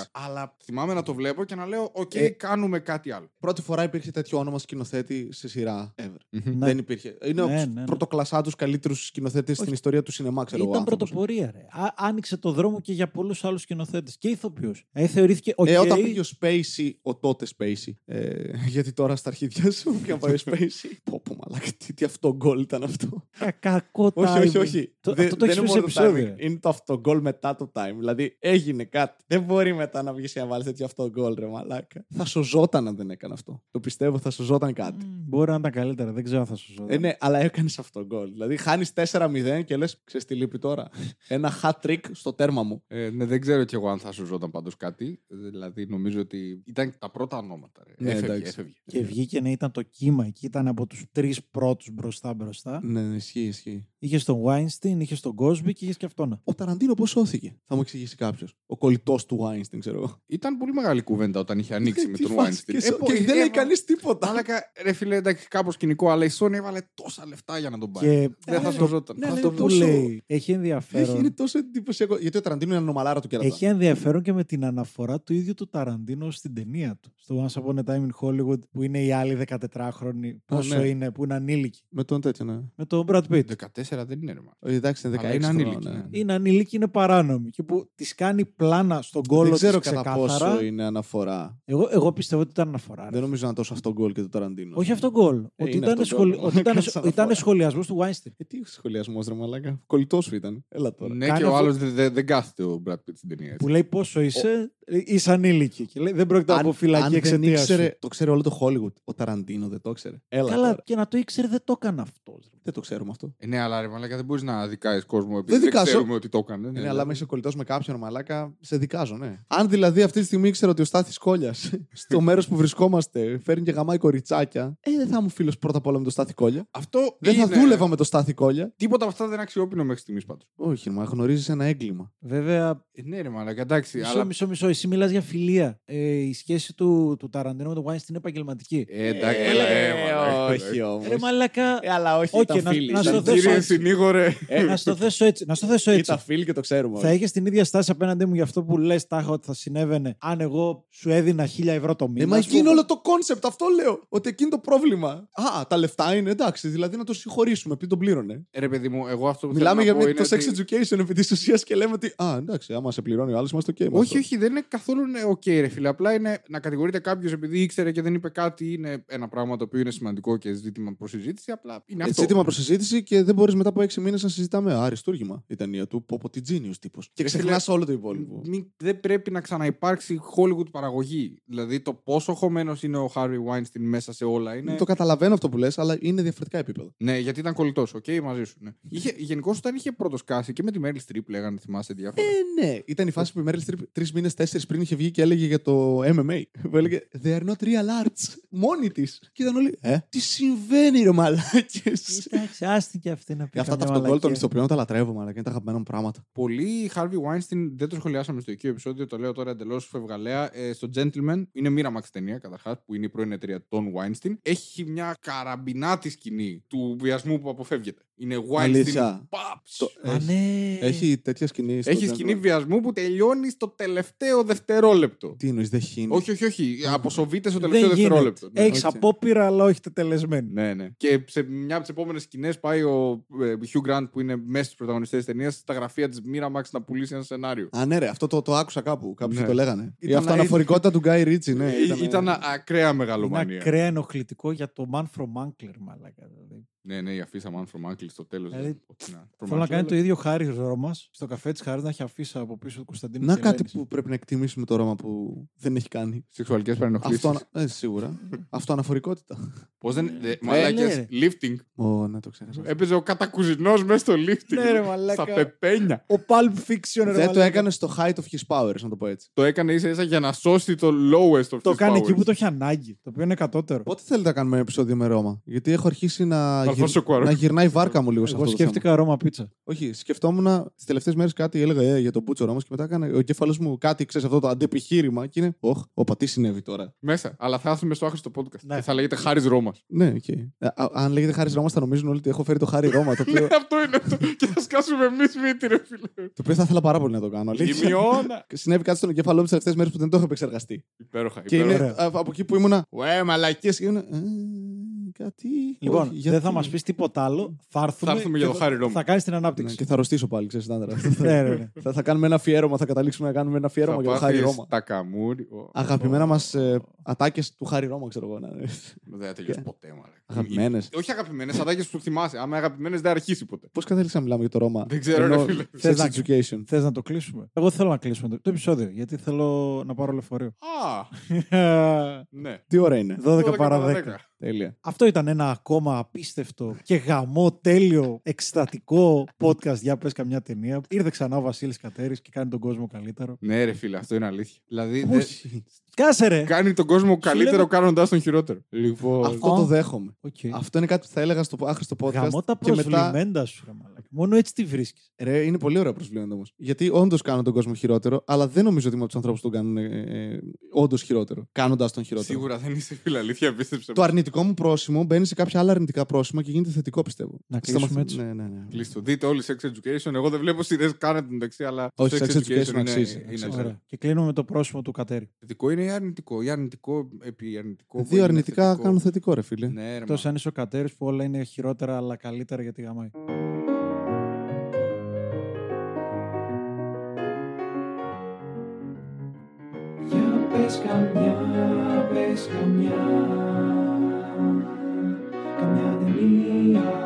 Όχι Όχι, έτσι, τόσα πολλά όχι φυσικά. έτσι. Αλλά θυμάμαι να το βλέπω και να λέω, οκ, Ε, κάνουμε κάτι άλλο. Πρώτη φορά υπήρχε τέτοιο όνομα σκηνοθέτη σε σειρά ever. Ναι. Δεν υπήρχε. Είναι Ναι, ο ναι, ναι. πρωτοκλασάτους καλύτερους σκηνοθέτες στην ιστορία του σινεμά, ξέρω εγώ. Ήταν άνθρωπος. πρωτοπορία, ρε. Α, άνοιξε το δρόμο και για πολλούς άλλους σκηνοθέτες και ηθοποιούς. Ε, θεωρήθηκε. Ε, οκ, όταν πήγε ο Spacey, ο τότε Spacey. Ε, γιατί τώρα στα αρχίδια σου πια πάει ο Spacey. πω, πω, μαλάκα, τι, τι αυτογκόλ ήταν αυτό. κα- κακό όχι, όχι, timing. όχι. Το, Δεν- αυτό το δεν έχεις είναι πει σε μόνο το επεισόδιο. timing. Είναι το αυτογκολ μετά το time. Δηλαδή έγινε κάτι. Δεν μπορεί μετά να βγεις και να βάλεις τέτοιο αυτογκόλ, ρε μαλάκα. Θα σωζόταν αν δεν έκανε αυτό. Το πιστεύω, θα σωζόταν κάτι. Μμ, Μπορεί να ήταν καλύτερα, δεν ξέρω αν θα σωζόταν. Ε, ναι, αλλά έκανες αυτογκόλ. Δηλαδή χάνεις 4-0 και λες, ξέρεις τι λείπει τώρα; Ένα hat trick στο τέρμα μου. Ε, ναι, δεν ξέρω κι εγώ αν θα σου ζώταν πάντως κάτι. Δηλαδή, νομίζω ότι ήταν τα πρώτα ονόματα. Ρε. Ναι, έφευγε, εντάξει. έφευγε. Και βγήκε να ήταν το κύμα εκεί, ήταν από τους τρεις πρώτους μπροστά μπροστά. Ναι, ναι, ισχύει, ισχύει. Είχες τον Weinstein, είχες τον Cosby και είχες και αυτόν. Ο Ταραντίνο πώς σώθηκε, θα μου εξηγήσει κάποιος. Ο κολλητός του Weinstein, ξέρω εγώ. Ήταν πολύ μεγάλη κουβέντα όταν είχε ανοίξει με Τι τον φάση, Weinstein. Και, σω- πω, και ε, δεν λέει έβαλε- κανείς τίποτα. Μάλακα, ρε φίλε, εντάξει, κάπως σκηνικό, αλλά η Sony έβαλε τόσα λεφτά για να τον πάρει. Και Δεν θα Ε, σωζόταν. ναι, αυτό λέει που τόσο- λέει έχει Έχει, ενδιαφέρον. είναι τόσο εντυπωσιακό. Γιατί ο Ταραντίνο είναι ανομαλάρα του κερατά. Έχει ενδιαφέρον και με την αναφορά του ίδιου του Ταραντίνο στην ταινία του. Στο Once Upon a Time in Hollywood, που είναι οι άλλοι 14χρονοι. Πόσο ναι. είναι, που είναι ανήλικοι. Με τον τέτοιο, ναι. Με τον Brad Pitt. 14 δεν είναι ρε μα. Ε, Εντάξει, είναι 16 Αλλά είναι χρόνια, ανήλικη, ναι. ναι. Είναι ανήλικοι, είναι παράνομοι. Και που τη κάνει πλάνα στον κόλλο Δεν της ξέρω κατά ξεκάθαρα. πόσο είναι αναφορά. Εγώ, εγώ πιστεύω ότι ήταν αναφορά. ρε. Δεν νομίζω να είναι τόσο αυτό γκολ και το Ταραντίνο. Όχι αυτό γκολ. ότι είναι ήταν, αυτό σχολ... γκολ. ότι ήταν, Κάνεις ήταν αναφορά. σχολιασμός του Weinstein. Ε, τι σχολιασμός, ρε Μαλάκα. Κολλητός σου ήταν. Έλα τώρα. Ναι, Κάνει και ο αυτό- άλλος δεν δεν- δεν κάθεται ο Brad Pitt στην ταινία. Που έτσι. λέει πόσο είσαι, ε, είσαι ανήλικη. Και λέει δεν πρόκειται από φυλακή αν δεν εξαιτίας σου. ήξερε, το ξέρει όλο το Hollywood. Ο Ταραντίνο δεν το ξέρει. Έλα Καλά, τώρα. και να το ήξερε δεν το έκανε αυτός. Δεν το ξέρουμε αυτό. Ε, ναι, αλλά ρε Μαλάκα δεν μπορείς να δικάζει κόσμο επειδή Δεν δεν, δικάζω. ξέρουμε ότι το έκανε. Ναι, Ναι, δηλαδή. αλλά με είσαι κολλητός με κάποιον μαλάκα, σε δικάζω, ναι. Αν δηλαδή αυτή τη στιγμή ήξερα ότι ο Στάθης Κόλιας στο μέρος που βρισκόμαστε φέρνει και γαμάει κοριτσάκια, ε, δεν θα ήμουν φίλος πρώτα απ' όλα με τον Στάθη Κόλια. Αυτό Δεν θα είναι- δούλευα με τον Στάθη Κόλια. Τίποτα από αυτά δεν είναι αξιόπινο μέχρι στιγμής πάντως. Όχι, μα γνωρίζεις ένα έγκλημα. Βέβαια, Ε, ναι, ρε Μαλάκα, εντάξει. μισό, αλλά... μισό, μισό. Εσύ μιλάς για φιλία. Ε, η σχέση του, του Ταραντίνο με τον Weinstein είναι επαγγελματική. Ε, εντάξει, έλα, ε, μαλάκα, όχι όμως. Ρε μαλάκα, Ε, αλλά όχι, Οκ, ήταν να- φίλοι. να Ήταν στο φίλοι. θέσω Κύριε έτσι. συνήγορε. να στο θέσω έτσι. Να στο θέσω έτσι. Ήταν φίλοι και το ξέρουμε. Θα όλοι. είχε την ίδια στάση απέναντί μου για αυτό που λες τάχα ότι θα συνέβαινε αν εγώ σου έδινα χίλια ευρώ το μήνα. Ναι, μα ας εκεί είναι πούμε. όλο το κόνσεπτ, αυτό λέω. Ότι εκεί είναι το πρόβλημα. Α, τα λεφτά είναι εντάξει, δηλαδή να το συγχωρήσουμε επειδή τον πλήρωνε. Ρε παιδί μου, εγώ αυτό που Μιλάμε για θέλω να πω το είναι sex ότι- education επί της ουσίας και λέμε ότι. Α, εντάξει, άμα σε πληρώνει ο άλλος, είμαστε OK. με Όχι, αυτό. όχι, δεν είναι καθόλου ναι, οκ, ρε φίλε. Απλά είναι να κατηγορείται κάποιος επειδή ήξερε και δεν είπε κάτι. Είναι ένα πράγμα το οποίο είναι σημαντικό και ζήτημα προς συζήτηση. Απλά είναι Ε, αυτό. Ζήτημα προς συζήτηση και δεν μπορείς μετά από έξι μήνες να συζητάμε. Α, αριστούργημα η ταινία του. Πω, πω, τι genius τύπος. Και ξεχνάς όλο το υπόλοιπο. Μην- δεν πρέπει να ξαναυπάρξει Hollywood παραγωγή. Δηλαδή το πόσο χωμένος είναι ο Harvey Weinstein μέσα σε όλα είναι. Το καταλαβαίνω αυτό που λες, αλλά είναι διαφορετικά επίπεδα. Ναι, γιατί ήταν κολλητός. Οκ, μαζί σου. Ναι. Είχε, γενικώς όταν είχε πρώτος σκάσει και με τη Meryl Streep λέγανε, θυμάσαι διάφορα. Ε, ναι. Ήταν η φάση που η Meryl Streep τρεις μήνες, 2004 πριν είχε βγει και έλεγε για το MMA. Που έλεγε They are not real arts. Μόνη της. Και ήταν όλοι. Ε, τι συμβαίνει, ρε μαλάκες; Εντάξει, άσ' την κι αυτή να πει. Αυτά τα καμιά αυτογκόλ των μαλακία. ηθοποιών τα λατρεύω, μαλάκα. Είναι τα αγαπημένα μου πράγματα. Πολύ Harvey Weinstein δεν το σχολιάσαμε στο οικείο επεισόδιο, το λέω τώρα εντελώς φευγαλέα. Ε, στο Gentleman είναι Miramax ταινία καταρχάς, που είναι η πρώην εταιρεία των Weinstein. Έχει μια καραμπινάτη σκηνή του βιασμού που αποφεύγεται. Είναι Weinstein. Αλήθεια. Παψ. Το- Α, έχει- ναι. Έχει τέτοια σκηνή. στο Έχει Gentleman. σκηνή βιασμού που τελειώνει στο τελευταίο δευτερόλεπτο. Τι εννοείς, δεν χύνει. Όχι, όχι, όχι. Αποσοβείται στο τελευταίο Δεν γίνεται. δευτερόλεπτο. Ναι. Έχεις όχι. απόπειρα, αλλά όχι τελεσμένη. Ναι, ναι. Και σε μια από τις επόμενες σκηνές πάει ο ε, Hugh Grant που είναι μέσα στου πρωταγωνιστές της ταινίας στα γραφεία της Miramax να πουλήσει ένα σενάριο. Α, ναι, ρε, αυτό το, το άκουσα κάπου. Κάποιοι Ναι. το λέγανε. Η Ήταν- αυτοαναφορικότητα του Γκάι Ρίτσι, ναι. Ε, ήταν- Ήταν ακραία Είναι μεγαλομανία. ακραία ενοχλητικό για το Man from Ankler, μαλάκα. Δηλαδή. Ναι, ναι, η αφίσα Man from Uncle στο τέλος. Δηλαδή, Θέλω να κάνει το ίδιο χάρη Ρώμα στο καφέ της Χάρης να έχει αφίσα από πίσω του Κωνσταντίνου. Να και κάτι Ελένης. που πρέπει να εκτιμήσουμε το Ρώμα που δεν έχει κάνει. Σεξουαλικές παρενοχλήσεις. Αυτό, ε, σίγουρα. Αυτοαναφορικότητα. Πώς δεν. ναι, Μαλάκες, ρε. lifting. Ω, να το ξέχασα. Έπαιζε ο κατακουζινός μέσα στο lifting. Ναι, ρε, μαλάκα. Στα πεπένια. Ο Pulp Fiction, ρε, Δεν το μαλάκα. έκανε στο height of his powers, να το πω έτσι. Το έκανε ίσα ίσα για να σώσει το lowest of Το his κάνει εκεί powers. που το έχει ανάγκη. Το οποίο είναι κατώτερο. Πότε θέλετε να κάνουμε ένα επεισόδιο με Ρώμα; Γιατί έχω αρχίσει να, Αλφόνσο Κουαρόν. να γυρνάει η βάρκα μου λίγο σε Εγώ αυτό. το θέμα. σκέφτηκα Ρώμα πίτσα. Όχι, σκεφτόμουν τι τελευταίες μέρες κάτι, έλεγα ε, για τον Μπούτσο Ρώμας και μετά έκανε ο εγκέφαλος μου κάτι, ξέρεις αυτό το αντεπιχείρημα και είναι. Όχ, όπα, τι συνέβη τώρα. Μέσα. Αλλά θα έρθουμε στο άχρηστο podcast. Ναι. Και θα λέγεται Χάρης Ρώμας. Ναι, οκ. Ε, α- Αν λέγεται Χάρης Ρώμας, θα νομίζουν όλοι ότι έχω φέρει το Χάρη Ρώμα. Το οποίο, Αυτό είναι αυτό. Και θα σκάσουμε εμείς μύτη, ρε φίλε. το οποίο θα ήθελα πάρα πολύ να το κάνω. αλήθεια. Ημιώνα. Και Συνέβη κάτι στον εγκέφαλό μου τις τελευταίες μέρες που δεν το έχω επεξεργαστεί. Υπέροχα. Και υπέροχα. είναι Ωραία. α, από εκεί που ήμουνα. Ουέ, μαλακίε. Και ήμουνα. «Ε, Κάτι. Λοιπόν, όχι, δεν γιατί;» θα μας πεις τίποτα άλλο. Θα έρθουμε, Θα έρθουμε για και το Χάρη Ρώμα. Θα κάνεις την Ναι, ανάπτυξη. και θα αρρωστήσω πάλι, ξέρεις, Νάντρα. Ναι, ναι, ναι. θα, θα κάνουμε ένα αφιέρωμα, θα καταλήξουμε να κάνουμε ένα αφιέρωμα Θα για το Χάρη πάθεις Ρώμα. Τα καμούρι. Ω, Αγαπημένα μας ατάκες του Χάρη Ρώμα, ξέρω εγώ. να είναι. Δεν θα τελειώσει ποτέ, μάλλον. Αγαπημένες. Όχι αγαπημένες, ατάκες που θυμάσαι. Άμα αγαπημένες δεν αρχίσει ποτέ. Πώς κατέληξα να μιλάμε για το Ρώμα. Δεν ξέρω, ρε Ενώ φίλε. Sex να- education; Θες να το κλείσουμε. Εγώ θέλω να κλείσουμε το, το επεισόδιο γιατί θέλω να πάρω λεωφορείο. Α, ναι. Τι ώρα είναι; 12 παρά 10. 10. Τέλεια. Αυτό ήταν ένα ακόμα απίστευτο και γαμωτέλειο εκστατικό podcast για πες καμιά ταινία. Ήρθε ξανά ο Βασίλης Κατέρης και κάνει τον κόσμο καλύτερο. Ναι, ρε φίλε, αυτό είναι αλήθεια. Δηλαδή, δε- Όχι. Κάτσε ρε! κάνει τον κόσμο καλύτερο λέμε- κάνοντάς τον χειρότερο. Λοιπόν. Αυτό το δέχομαι. Οκ. Αυτό είναι κάτι που θα έλεγα στο άχρηστο podcast. Γαμώ τα και μετά. προσβλημένα σου, ρε μαλάκα. Μόνο έτσι τη βρίσκεις. Ρε, είναι πολύ ωραίο προσβλήμα όμως. Γιατί όντως κάνουν τον κόσμο χειρότερο, αλλά δεν νομίζω ότι είμαι από τους ανθρώπους που τον κάνουν ε, όντως χειρότερο. Κάνοντας τον χειρότερο. Σίγουρα δεν είσαι φίλε, αλήθεια, πίστεψε. Το αρνητικό μου πρόσημο μπαίνει σε κάποια άλλα αρνητικά πρόσημα και γίνεται θετικό, πιστεύω. Να Στα κλείσουμε μαθ- έτσι. Ναι, ναι, ναι. Κλείστο. Δείτε όλοι Sex Education. Εγώ δεν βλέπω σειρές καν εντωμεταξύ, αλλά. Όχι, το Sex Education είναι, αξίζει, είναι αξίζει. ωραίο. Ωραία. Και κλείνουμε με το πρόσωπο του Κατέρη. Θετικό είναι ή αρνητικό; Ή αρνητικό επί αρνητικό. που Δύο είναι αρνητικά θετικό; κάνουν θετικό, ρε φίλε. Ναι, ρε, Εκτός μα. αν είσαι ο Κατέρης που όλα είναι χειρότερα αλλά καλύτερα γιατί γαμάει. Για πες καμιά, πες καμιά Καμιά ταινία